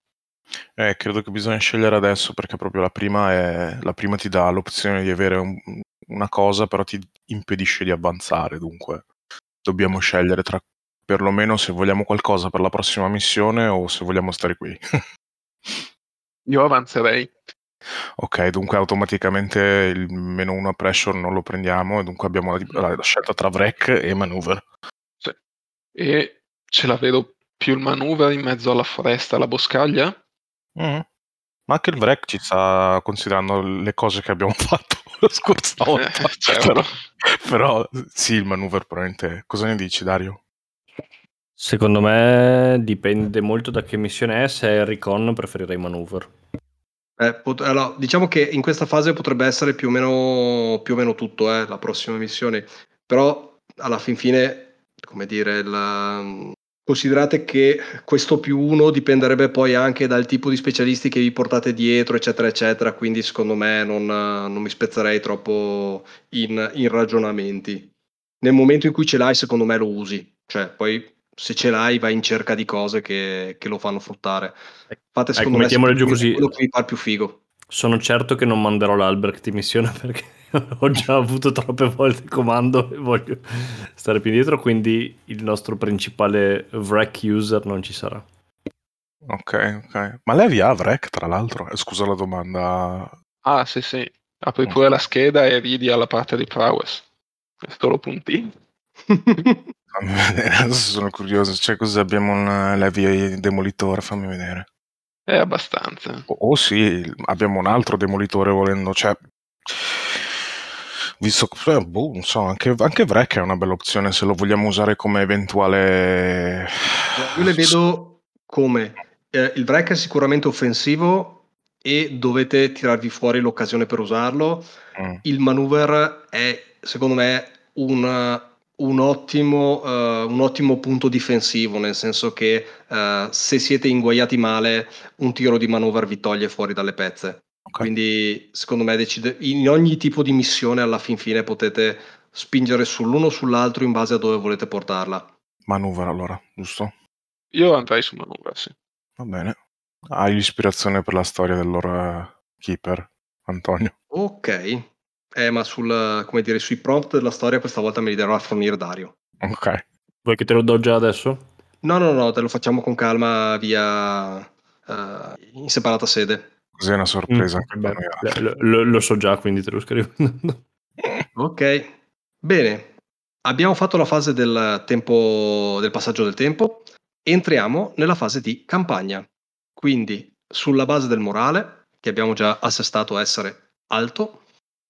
Eh, credo che bisogna scegliere adesso perché proprio la prima, è, la prima ti dà l'opzione di avere un- una cosa, però ti impedisce di avanzare, dunque dobbiamo scegliere tra perlomeno se vogliamo qualcosa per la prossima missione o se vogliamo stare qui. [LAUGHS] Io avanzerei. Ok, dunque automaticamente il meno 1 a pressure non lo prendiamo e dunque abbiamo la, la scelta tra Vrek e Maneuver. Sì. E ce la vedo più il Maneuver in mezzo alla foresta, alla boscaglia? Mm. Ma anche il Vrek ci sta considerando le cose che abbiamo [LAUGHS] fatto la scorsa volta. Eh, certo. però, però sì, il Maneuver probabilmente... Cosa ne dici Dario? Secondo me dipende molto da che missione è. Se è Recon preferirei Maneuver. Eh, pot- allora, diciamo che in questa fase potrebbe essere più o meno, più o meno tutto eh, la prossima missione, però alla fin fine, come dire, il- considerate che questo più uno dipenderebbe poi anche dal tipo di specialisti che vi portate dietro, eccetera, eccetera, quindi secondo me non, non mi spezzerei troppo in, in ragionamenti. Nel momento in cui ce l'hai, secondo me lo usi, cioè poi se ce l'hai vai in cerca di cose che, che lo fanno fruttare. Fate secondo me mettiamole giù così. quello che vi fa più figo. Sono certo che non manderò l'Albrecht in missione [LAUGHS] perché ho già avuto troppe volte il comando e voglio stare più indietro, quindi il nostro principale Vrek user non ci sarà. Ok, ok. Ma Levi ha Vrek, tra l'altro? Eh, Scusa la domanda. Ah, sì, sì. Apri pure la scheda e ridi alla parte di prowess. È solo puntini. Fammi vedere, [LAUGHS] adesso sono curioso. Cioè, cosa abbiamo un eh, Levi demolitore? Fammi vedere. È abbastanza. O oh, sì, abbiamo un altro demolitore volendo, cioè... Visto che, eh, boh, non so, anche, anche Vrek è una bella opzione se lo vogliamo usare come eventuale... Io le vedo come eh, il Vrek è sicuramente offensivo e dovete tirarvi fuori l'occasione per usarlo. Mm. Il maneuver è, secondo me, un, un ottimo, eh, un ottimo punto difensivo, nel senso che eh, se siete inguaiati male, un tiro di maneuver vi toglie fuori dalle pezze. Ok. Quindi, secondo me, decide- in ogni tipo di missione, alla fin fine, potete spingere sull'uno o sull'altro in base a dove volete portarla. Maneuver allora, giusto? Io andrei su maneuver, sì. Va bene. Hai l'ispirazione per la storia del loro eh, keeper, Antonio. Ok, eh, ma sul, come dire, sui prompt della storia questa volta me li darò a fornire Dario. Ok. Vuoi che te lo do già adesso? No, no, no, te lo facciamo con calma via eh, in separata sede. Così è una sorpresa Mm, beh, lo, lo- lo so già, quindi te lo scrivo. [LAUGHS] Ok, bene. Abbiamo fatto la fase del tempo, del passaggio del tempo. Entriamo nella fase di campagna. Quindi, sulla base del morale, che abbiamo già assestato essere alto,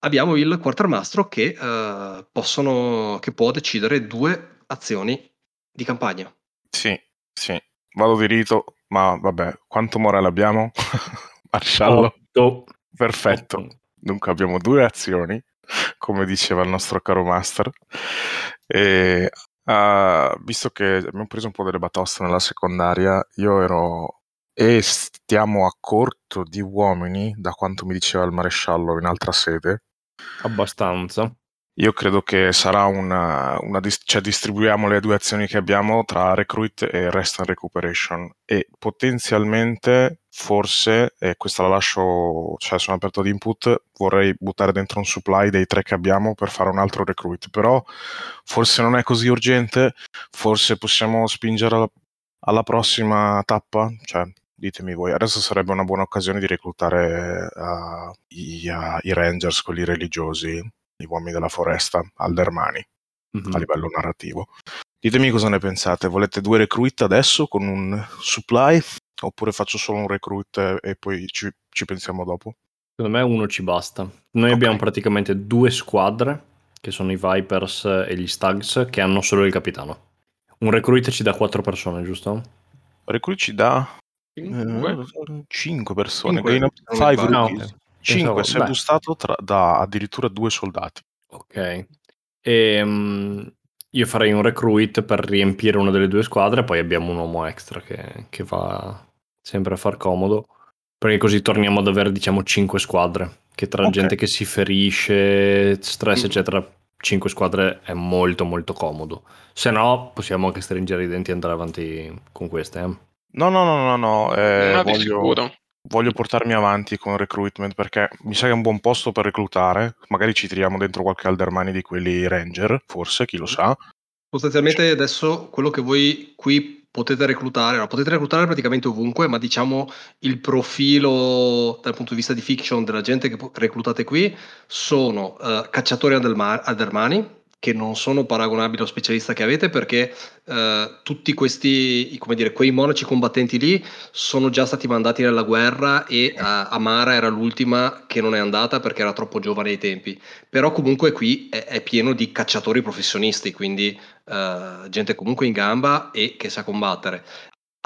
abbiamo il quartermastro che, eh, possono, che può decidere due azioni di campagna. Sì, sì. Vado di rito, ma vabbè, quanto morale abbiamo? [LAUGHS] Marsciallo. Otto. Perfetto. Otto. Dunque abbiamo due azioni, come diceva il nostro caro master. E ah, visto che abbiamo preso un po' delle batoste nella secondaria, io ero e stiamo a corto di uomini, da quanto mi diceva il maresciallo in altra sede. Abbastanza. Io credo che sarà una, una cioè distribuiamo le due azioni che abbiamo tra recruit e rest and recuperation e potenzialmente forse, e questa la lascio, cioè sono aperto ad input, vorrei buttare dentro un supply dei tre che abbiamo per fare un altro recruit, però forse non è così urgente, forse possiamo spingere alla, alla prossima tappa, cioè ditemi voi, adesso sarebbe una buona occasione di reclutare uh, i, uh, i rangers, quelli religiosi, gli uomini della foresta, Aldermani, Mhm. a livello narrativo. Ditemi cosa ne pensate, volete due recruit adesso con un supply oppure faccio solo un recruit e, poi ci, ci pensiamo dopo? Secondo me uno ci basta. Noi Ok. abbiamo praticamente due squadre, che sono i Vipers e gli Stags, che hanno solo il capitano. Un recruit ci dà quattro persone, giusto? Recruit ci dà Cinque. 5 persone, Cinque, gain 5 sbaglio. Ah, rookies. ok. 5 Pensavo- se beh. boostato tra- da addirittura due soldati. Ok. Ehm, io farei un recruit per riempire una delle due squadre, poi abbiamo un uomo extra che, che va sempre a far comodo. Perché così torniamo ad avere, diciamo, cinque squadre. Che tra Ok. gente che si ferisce, stress, Mm. eccetera, cinque squadre è molto, molto comodo. Se no, possiamo anche stringere i denti e andare avanti con queste. eh. No, no, no, no, no, eh, di voglio, sicuro. voglio portarmi avanti con il recruitment perché mi sa che è un buon posto per reclutare. Magari ci tiriamo dentro qualche Aldermani di quelli Ranger, forse, chi lo sa. Sostanzialmente adesso quello che voi qui potete reclutare, no, potete reclutare praticamente ovunque, ma diciamo il profilo dal punto di vista di fiction della gente che reclutate qui sono uh, cacciatori adermani, che non sono paragonabili allo specialista che avete perché eh, tutti questi, come dire, quei monaci combattenti lì sono già stati mandati nella guerra e eh, Amara era l'ultima che non è andata perché era troppo giovane ai tempi. Però comunque qui è, è pieno di cacciatori professionisti, quindi eh, gente comunque in gamba e che sa combattere.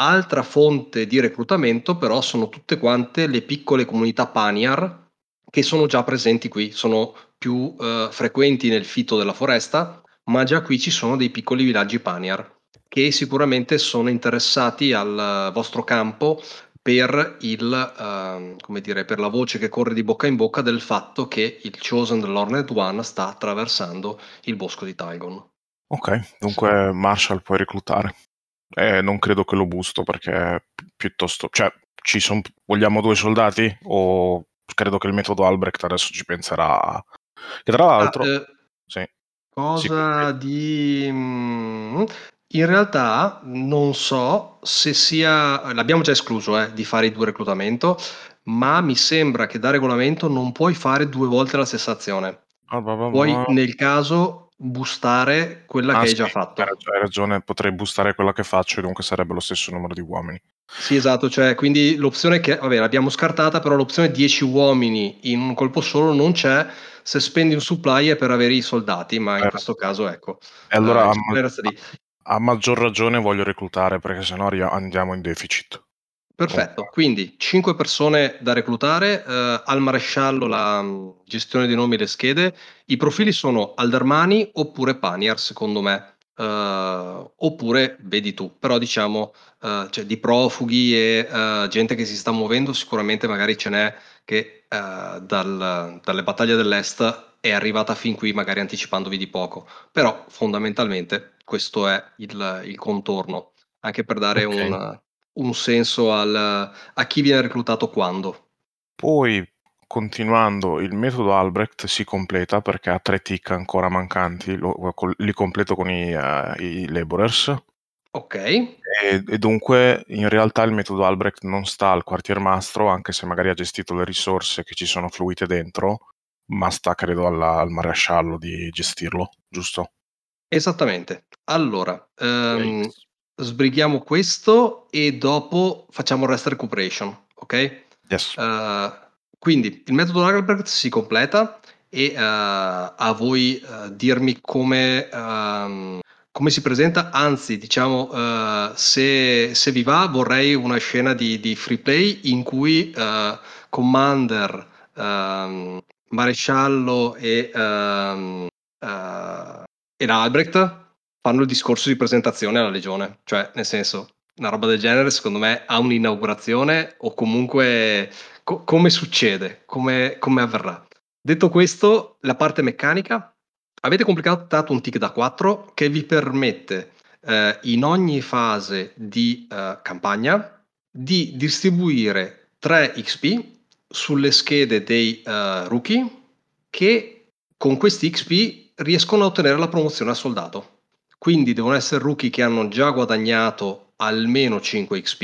Altra fonte di reclutamento però sono tutte quante le piccole comunità Paniar che sono già presenti qui, sono più eh, frequenti nel fitto della foresta, ma già qui ci sono dei piccoli villaggi Paniar che sicuramente sono interessati al vostro campo per, il, uh, come dire, per la voce che corre di bocca in bocca del fatto che il Chosen dell'Hornet One sta attraversando il bosco di Tygon. Ok, dunque Marshall puoi reclutare. Eh, non credo che lo busto perché piuttosto... Cioè, ci sono... Vogliamo due soldati? O credo che il metodo Albrecht adesso ci penserà che tra l'altro... Ah, eh, sì. Cosa di... Mm, in realtà non so se sia... L'abbiamo già escluso eh, di fare i due reclutamento, ma mi sembra che da regolamento non puoi fare due volte la stessa azione. Ah, bah, bah, puoi nel caso boostare quella ah, che sì, hai già fatto. Hai ragione, potrei boostare quella che faccio e dunque sarebbe lo stesso numero di uomini. Sì, esatto, cioè quindi l'opzione che, vabbè, l'abbiamo scartata, però l'opzione 10 uomini in un colpo solo non c'è se spendi un supply è per avere i soldati, ma in eh. questo caso ecco. E allora uh, a, a, maggior ragione voglio reclutare perché sennò andiamo in deficit. Perfetto, quindi 5 persone da reclutare, uh, al maresciallo la um, gestione dei nomi e le schede, i profili sono Aldermani oppure Paniar secondo me. Uh, oppure vedi tu, però diciamo uh, cioè, di profughi e uh, gente che si sta muovendo, sicuramente magari ce n'è che dal, dalle battaglie dell'Est è arrivata fin qui, magari anticipandovi di poco, però fondamentalmente questo è il, il contorno, anche per dare okay. un, un, senso al, a chi viene reclutato quando. Poi continuando il metodo Albrecht si completa perché ha tre tick ancora mancanti, lo, li completo con i, uh, i laborers. Ok. E, e, dunque in realtà il metodo Albrecht non sta al quartiermastro, anche se magari ha gestito le risorse che ci sono fluite dentro, ma sta credo alla, al maresciallo di gestirlo, giusto? Esattamente. Allora, um, sbrighiamo questo e dopo facciamo il rest recuperation, ok? Yes. Uh, quindi il metodo Lagerberg si completa e uh, a voi uh, dirmi come, uh, come, si presenta, anzi diciamo uh, se, se, vi va vorrei una scena di, di free play in cui Commander, ehm, Maresciallo e, um, e l'Albrecht fanno il discorso di presentazione alla Legione, cioè nel senso una roba del genere secondo me ha un'inaugurazione o comunque co- come succede, come, come avverrà. Detto questo, la parte meccanica, avete completato un tick da 4 che vi permette eh, in ogni fase di eh, campagna di distribuire 3 XP sulle schede dei uh, rookie che con questi XP riescono a ottenere la promozione a soldato. Quindi devono essere rookie che hanno già guadagnato almeno 5 XP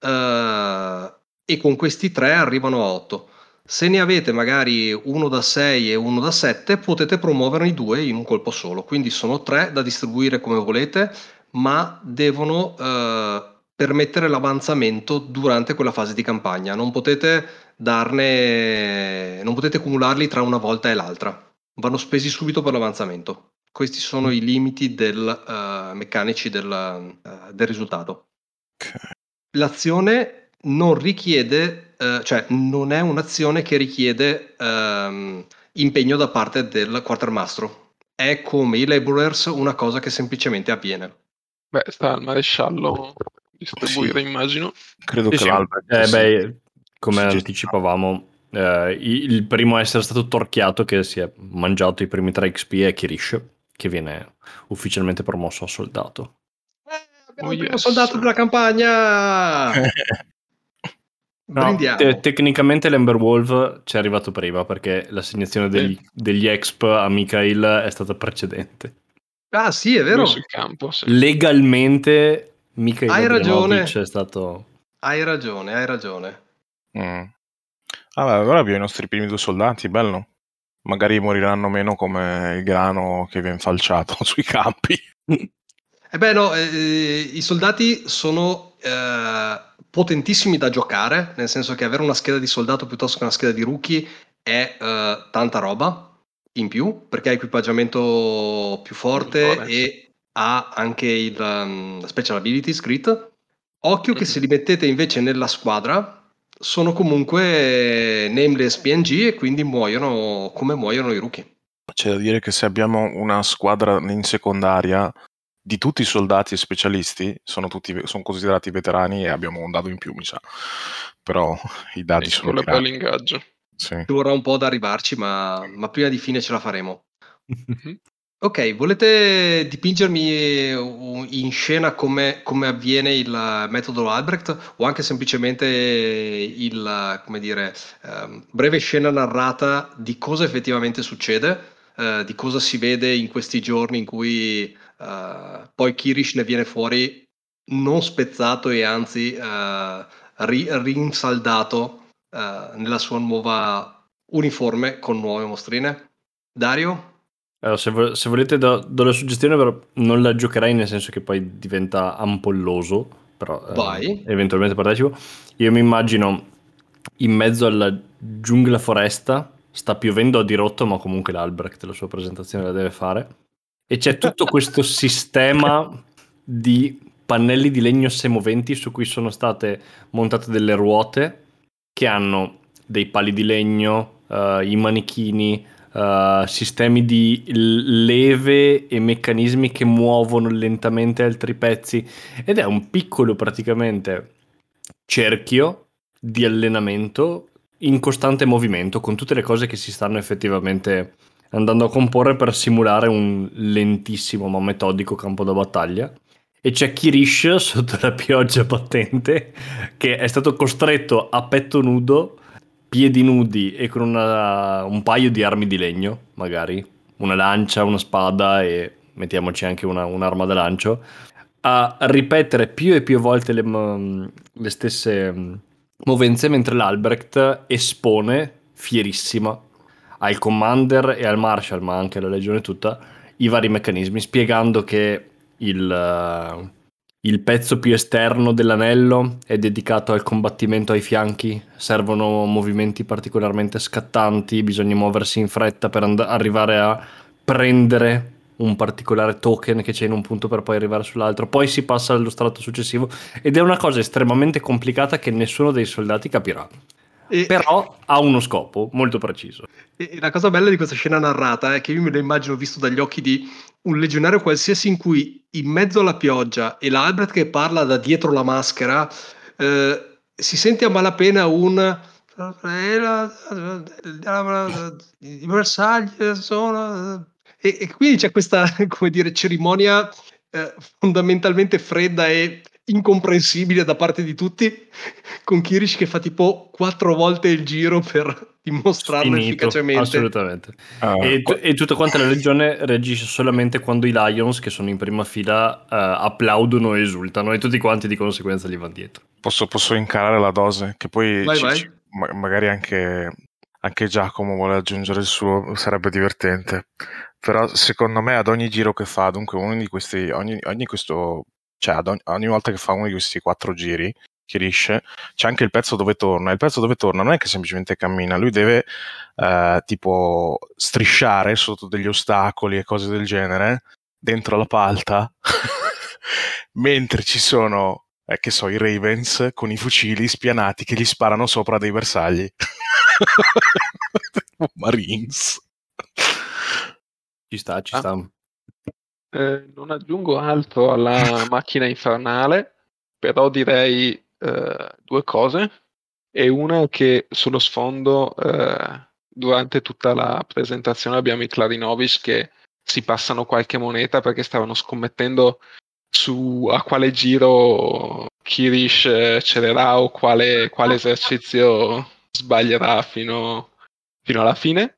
uh, e con questi 3 arrivano a 8. Se ne avete magari uno da 6 e uno da 7, potete promuoverne i due in un colpo solo. Quindi sono 3 da distribuire come volete, ma devono uh, permettere l'avanzamento durante quella fase di campagna. Non potete darne, non potete cumularli tra una volta e l'altra. Vanno spesi subito per l'avanzamento. Questi sono i limiti del, uh, meccanici del, uh, del risultato. L'azione non richiede, uh, cioè non è un'azione che richiede um, impegno da parte del quartermastro. È come i laborers una cosa che semplicemente avviene. Beh, sta al maresciallo distribuire, sì. immagino. Credo sì, che sì. l'Albert... Eh, beh, come anticipavamo, eh, il primo a essere stato torchiato che si è mangiato i primi 3 XP è Kirish, che viene ufficialmente promosso a soldato. Eh, abbiamo oh, il primo yes. soldato della campagna! [LAUGHS] No, te- tecnicamente l'Ember ci è arrivato prima perché l'assegnazione degli, degli exp a Mikhail è stata precedente. Ah, sì, è vero. campo. sì. Legalmente Mikhail Hai ragione. È stato... Hai ragione, hai ragione. Mm. Vabbè, allora abbiamo i nostri primi due soldati, bello. Magari moriranno meno come il grano che viene falciato [LAUGHS] sui campi. Eh beh, no, eh, i soldati sono eh, potentissimi da giocare, nel senso che avere una scheda di soldato piuttosto che una scheda di rookie è eh, tanta roba in più, perché ha equipaggiamento più forte e ha anche il um, special abilities crit. Occhio che Mhm. se li mettete invece nella squadra sono comunque nameless PNG e quindi muoiono come muoiono i rookie. C'è da dire che se abbiamo una squadra in secondaria di tutti i soldati e specialisti, sono, tutti, sono considerati veterani e abbiamo un dado in più, mi sa. Però i dadi Sì, sono poi tirati. l'ingaggio. Sì. Ci vorrà un po' ad arrivarci, ma, ma prima di fine ce la faremo. [LAUGHS] Ok, volete dipingermi uh, in scena come, come avviene il metodo Albrecht o anche semplicemente il, come dire, ehm, breve scena narrata di cosa effettivamente succede, eh, di cosa si vede in questi giorni in cui eh, poi Kirish ne viene fuori non spezzato e anzi eh, ri- rinsaldato eh, nella sua nuova uniforme con nuove mostrine. Dario? Allora, se, vo- se volete do, do la suggestione, però non la giocherai nel senso che poi diventa ampolloso, però eh, eventualmente partecipo. Io mi immagino in mezzo alla giungla foresta, sta piovendo a dirotto, ma comunque l'Albrecht la sua presentazione la deve fare. E c'è tutto [LAUGHS] questo sistema di pannelli di legno semoventi su cui sono state montate delle ruote che hanno dei pali di legno, eh, i manichini, eh, sistemi di leve e meccanismi che muovono lentamente altri pezzi ed è un piccolo praticamente cerchio di allenamento in costante movimento con tutte le cose che si stanno effettivamente andando a comporre per simulare un lentissimo ma metodico campo da battaglia. E c'è Kirish sotto la pioggia battente che è stato costretto a petto nudo, piedi nudi e con una- un paio di armi di legno, magari. Una lancia, una spada e mettiamoci anche una- un'arma da lancio, a ripetere più e più volte le, m- le stesse mm, movenze mentre l'Albrecht espone fierissima al commander e al marshal, ma anche alla legione tutta, i vari meccanismi, spiegando che il, il pezzo più esterno dell'anello è dedicato al combattimento ai fianchi, servono movimenti particolarmente scattanti, bisogna muoversi in fretta per and- arrivare a prendere un particolare token che c'è in un punto per poi arrivare sull'altro, poi si passa allo strato successivo ed è una cosa estremamente complicata che nessuno dei soldati capirà. E, Però ha uno scopo molto preciso. e la cosa bella di questa scena narrata è che io me lo immagino visto dagli occhi di un legionario qualsiasi in cui in mezzo alla pioggia e l'Albert che parla da dietro la maschera eh, si sente a malapena un i bersagli sono e, e quindi c'è questa [LAUGHS] come dire cerimonia eh, fondamentalmente fredda e incomprensibile da parte di tutti con Kirish che fa tipo quattro volte il giro per dimostrarlo Finito, efficacemente assolutamente. Ah, E, e tutta quanta la legione reagisce solamente quando i Lions, che sono in prima fila, eh, applaudono e esultano e tutti quanti di conseguenza gli vanno dietro. posso, posso incarare la dose? Che poi Vai, ci- vai. ci- ma- magari anche, anche Giacomo vuole aggiungere il suo, sarebbe divertente. Però secondo me ad ogni giro che fa, dunque uno di questi, ogni, ogni questo, cioè ad ogni, ogni volta che fa uno di questi quattro giri, Kirish, c'è anche il pezzo dove torna. Il pezzo dove torna non è che semplicemente cammina, lui deve eh, tipo strisciare sotto degli ostacoli e cose del genere dentro la palta, [LAUGHS] mentre ci sono, eh, che so, i Ravens con i fucili spianati che gli sparano sopra dei bersagli. [LAUGHS] Marines. Ci sta, ci Ah. sta. Eh, non aggiungo altro alla macchina infernale, però direi eh, due cose. E una che sullo sfondo, eh, durante tutta la presentazione, abbiamo i Clarinovis che si passano qualche moneta perché stavano scommettendo su a quale giro Kirish eh, celerà o quale, quale esercizio sbaglierà fino, fino alla fine.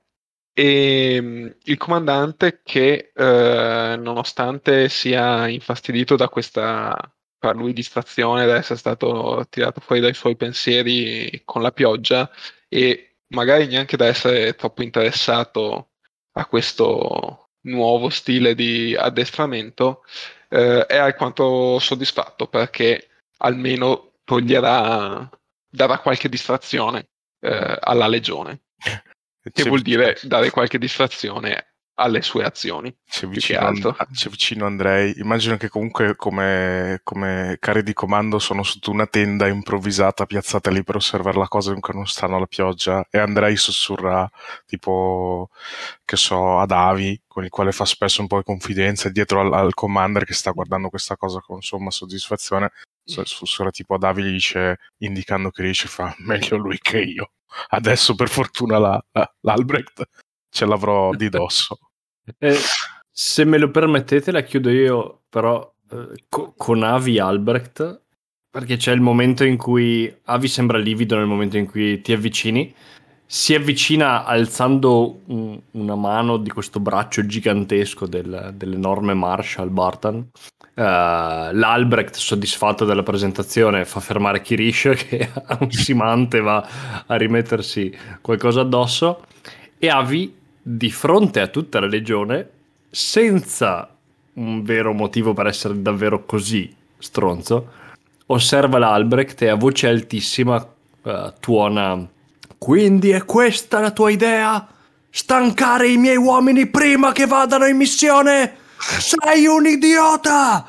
E mm, il comandante che eh, nonostante sia infastidito da questa per lui distrazione da essere stato tirato fuori dai suoi pensieri con la pioggia e magari neanche da essere troppo interessato a questo nuovo stile di addestramento eh, è alquanto soddisfatto perché almeno toglierà darà qualche distrazione eh, alla legione che vuol dire dare qualche distrazione alle sue azioni. C'è vicino, c'è vicino Andrei. Immagino che comunque come, come carri di comando sono sotto una tenda improvvisata piazzata lì per osservare la cosa comunque non stanno alla pioggia e Andrei sussurra tipo, che so, ad Avi, con il quale fa spesso un po' di confidenza, dietro al, al commander che sta guardando questa cosa con somma soddisfazione. Sussurra tipo ad Avi gli dice, indicando che riesce, fa [LAUGHS] meglio lui che io. Adesso per fortuna la, la, l'Albrecht ce l'avrò di [LAUGHS] dosso. Eh, se me lo permettete la chiudo io però eh, co- con Avi Albrecht perché c'è il momento in cui Avi sembra livido nel momento in cui ti avvicini si avvicina alzando un, una mano di questo braccio gigantesco del, dell'enorme Marshall Barton. Uh, L'Albrecht, soddisfatto della presentazione, fa fermare Kirish [LAUGHS] che ansimante va a rimettersi qualcosa addosso. E Avi, di fronte a tutta la legione, senza un vero motivo per essere davvero così stronzo, osserva l'Albrecht e a voce altissima uh, tuona Quindi è questa la tua idea? Stancare i miei uomini prima che vadano in missione? Sei un idiota!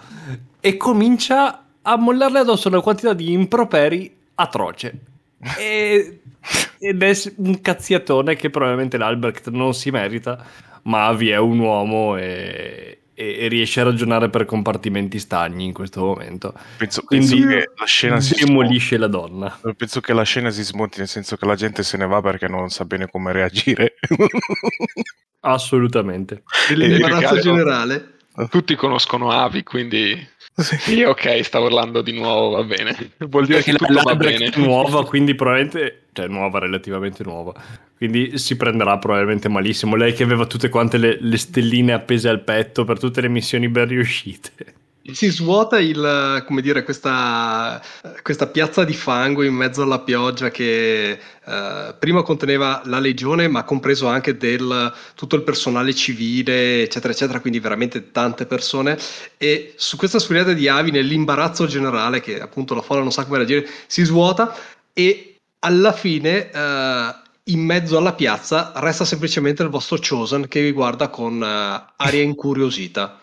E comincia a mollarle addosso una quantità di improperi atroce. E, ed è un cazziatone che probabilmente l'Albrecht non si merita, ma Avi è un uomo e, e, e, riesce a ragionare per compartimenti stagni in questo momento. Penso, penso che la scena si demolisce la donna. Penso che la scena si smonti, nel senso che la gente se ne va perché non sa bene come reagire. Assolutamente. L'imbarazzo generale. Tutti conoscono Avi, quindi sì, ok, stavo urlando di nuovo, va bene. Vuol dire Perché che tutto va bene. È nuova, quindi probabilmente, cioè nuova, relativamente nuova. Quindi si prenderà probabilmente malissimo. Lei che aveva tutte quante le, le stelline appese al petto per tutte le missioni ben riuscite si svuota il, come dire, questa, questa, piazza di fango in mezzo alla pioggia che eh, prima conteneva la legione, ma compreso anche del, tutto il personale civile, eccetera, eccetera, quindi veramente tante persone. E su questa sfuriata di avi, nell'imbarazzo generale, che appunto la folla non sa come reagire, si svuota e alla fine. Eh, in mezzo alla piazza resta semplicemente il vostro Chosen che vi guarda con uh, aria incuriosita.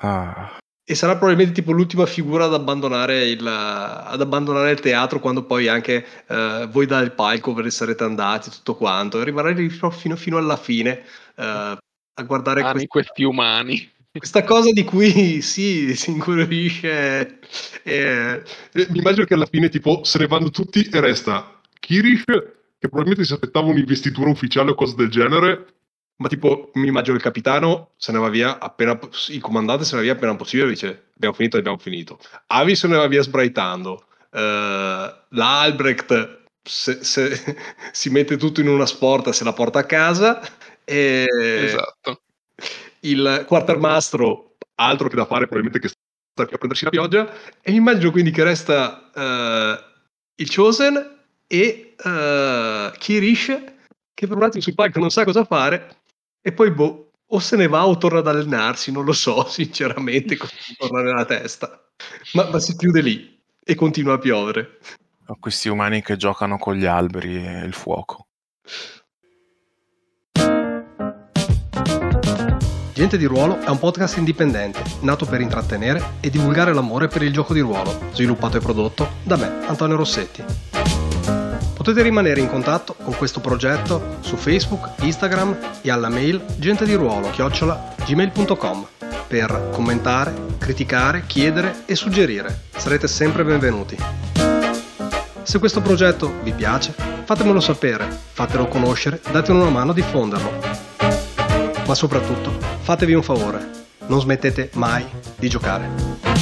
Ah. E sarà probabilmente tipo l'ultima figura ad abbandonare il, ad abbandonare il teatro quando poi anche eh, voi dal palco ve ne sarete andati, tutto quanto. E rimarrà lì fino, fino, alla fine eh, a guardare questi, questi umani. Questa cosa di cui sì, si incuriosisce. E, e, mi immagino che alla fine tipo se ne vanno tutti e resta Kirish che probabilmente si aspettava un'investitura ufficiale o cose del genere ma tipo, mi immagino il capitano se ne va via appena, il comandante se ne va via appena possibile dice abbiamo finito, abbiamo finito. Avi se ne va via sbraitando. Uh, la Albrecht se, se, [LAUGHS] si mette tutto in una sporta, se la porta a casa. E esatto. Il quartermastro, altro che da fare, probabilmente che sta qui a prendersi la pioggia. E mi immagino quindi che resta uh, il Chosen e uh, Kirish che per un attimo sul palco non sa cosa fare e poi boh, o se ne va o torna ad allenarsi, non lo so, [LAUGHS] sinceramente, cosa torna nella testa. Ma, ma, si chiude lì e continua a piovere. Ho questi umani che giocano con gli alberi e il fuoco. Gente di Ruolo è un podcast indipendente, nato per intrattenere e divulgare l'amore per il gioco di ruolo, sviluppato e prodotto da me, Antonio Rossetti. Potete rimanere in contatto con questo progetto su Facebook, Instagram e alla mail gentediruolo gmail.com per commentare, criticare, chiedere e suggerire. Sarete sempre benvenuti. Se questo progetto vi piace, fatemelo sapere, fatelo conoscere, datemi una mano a diffonderlo. Ma soprattutto, fatevi un favore, non smettete mai di giocare.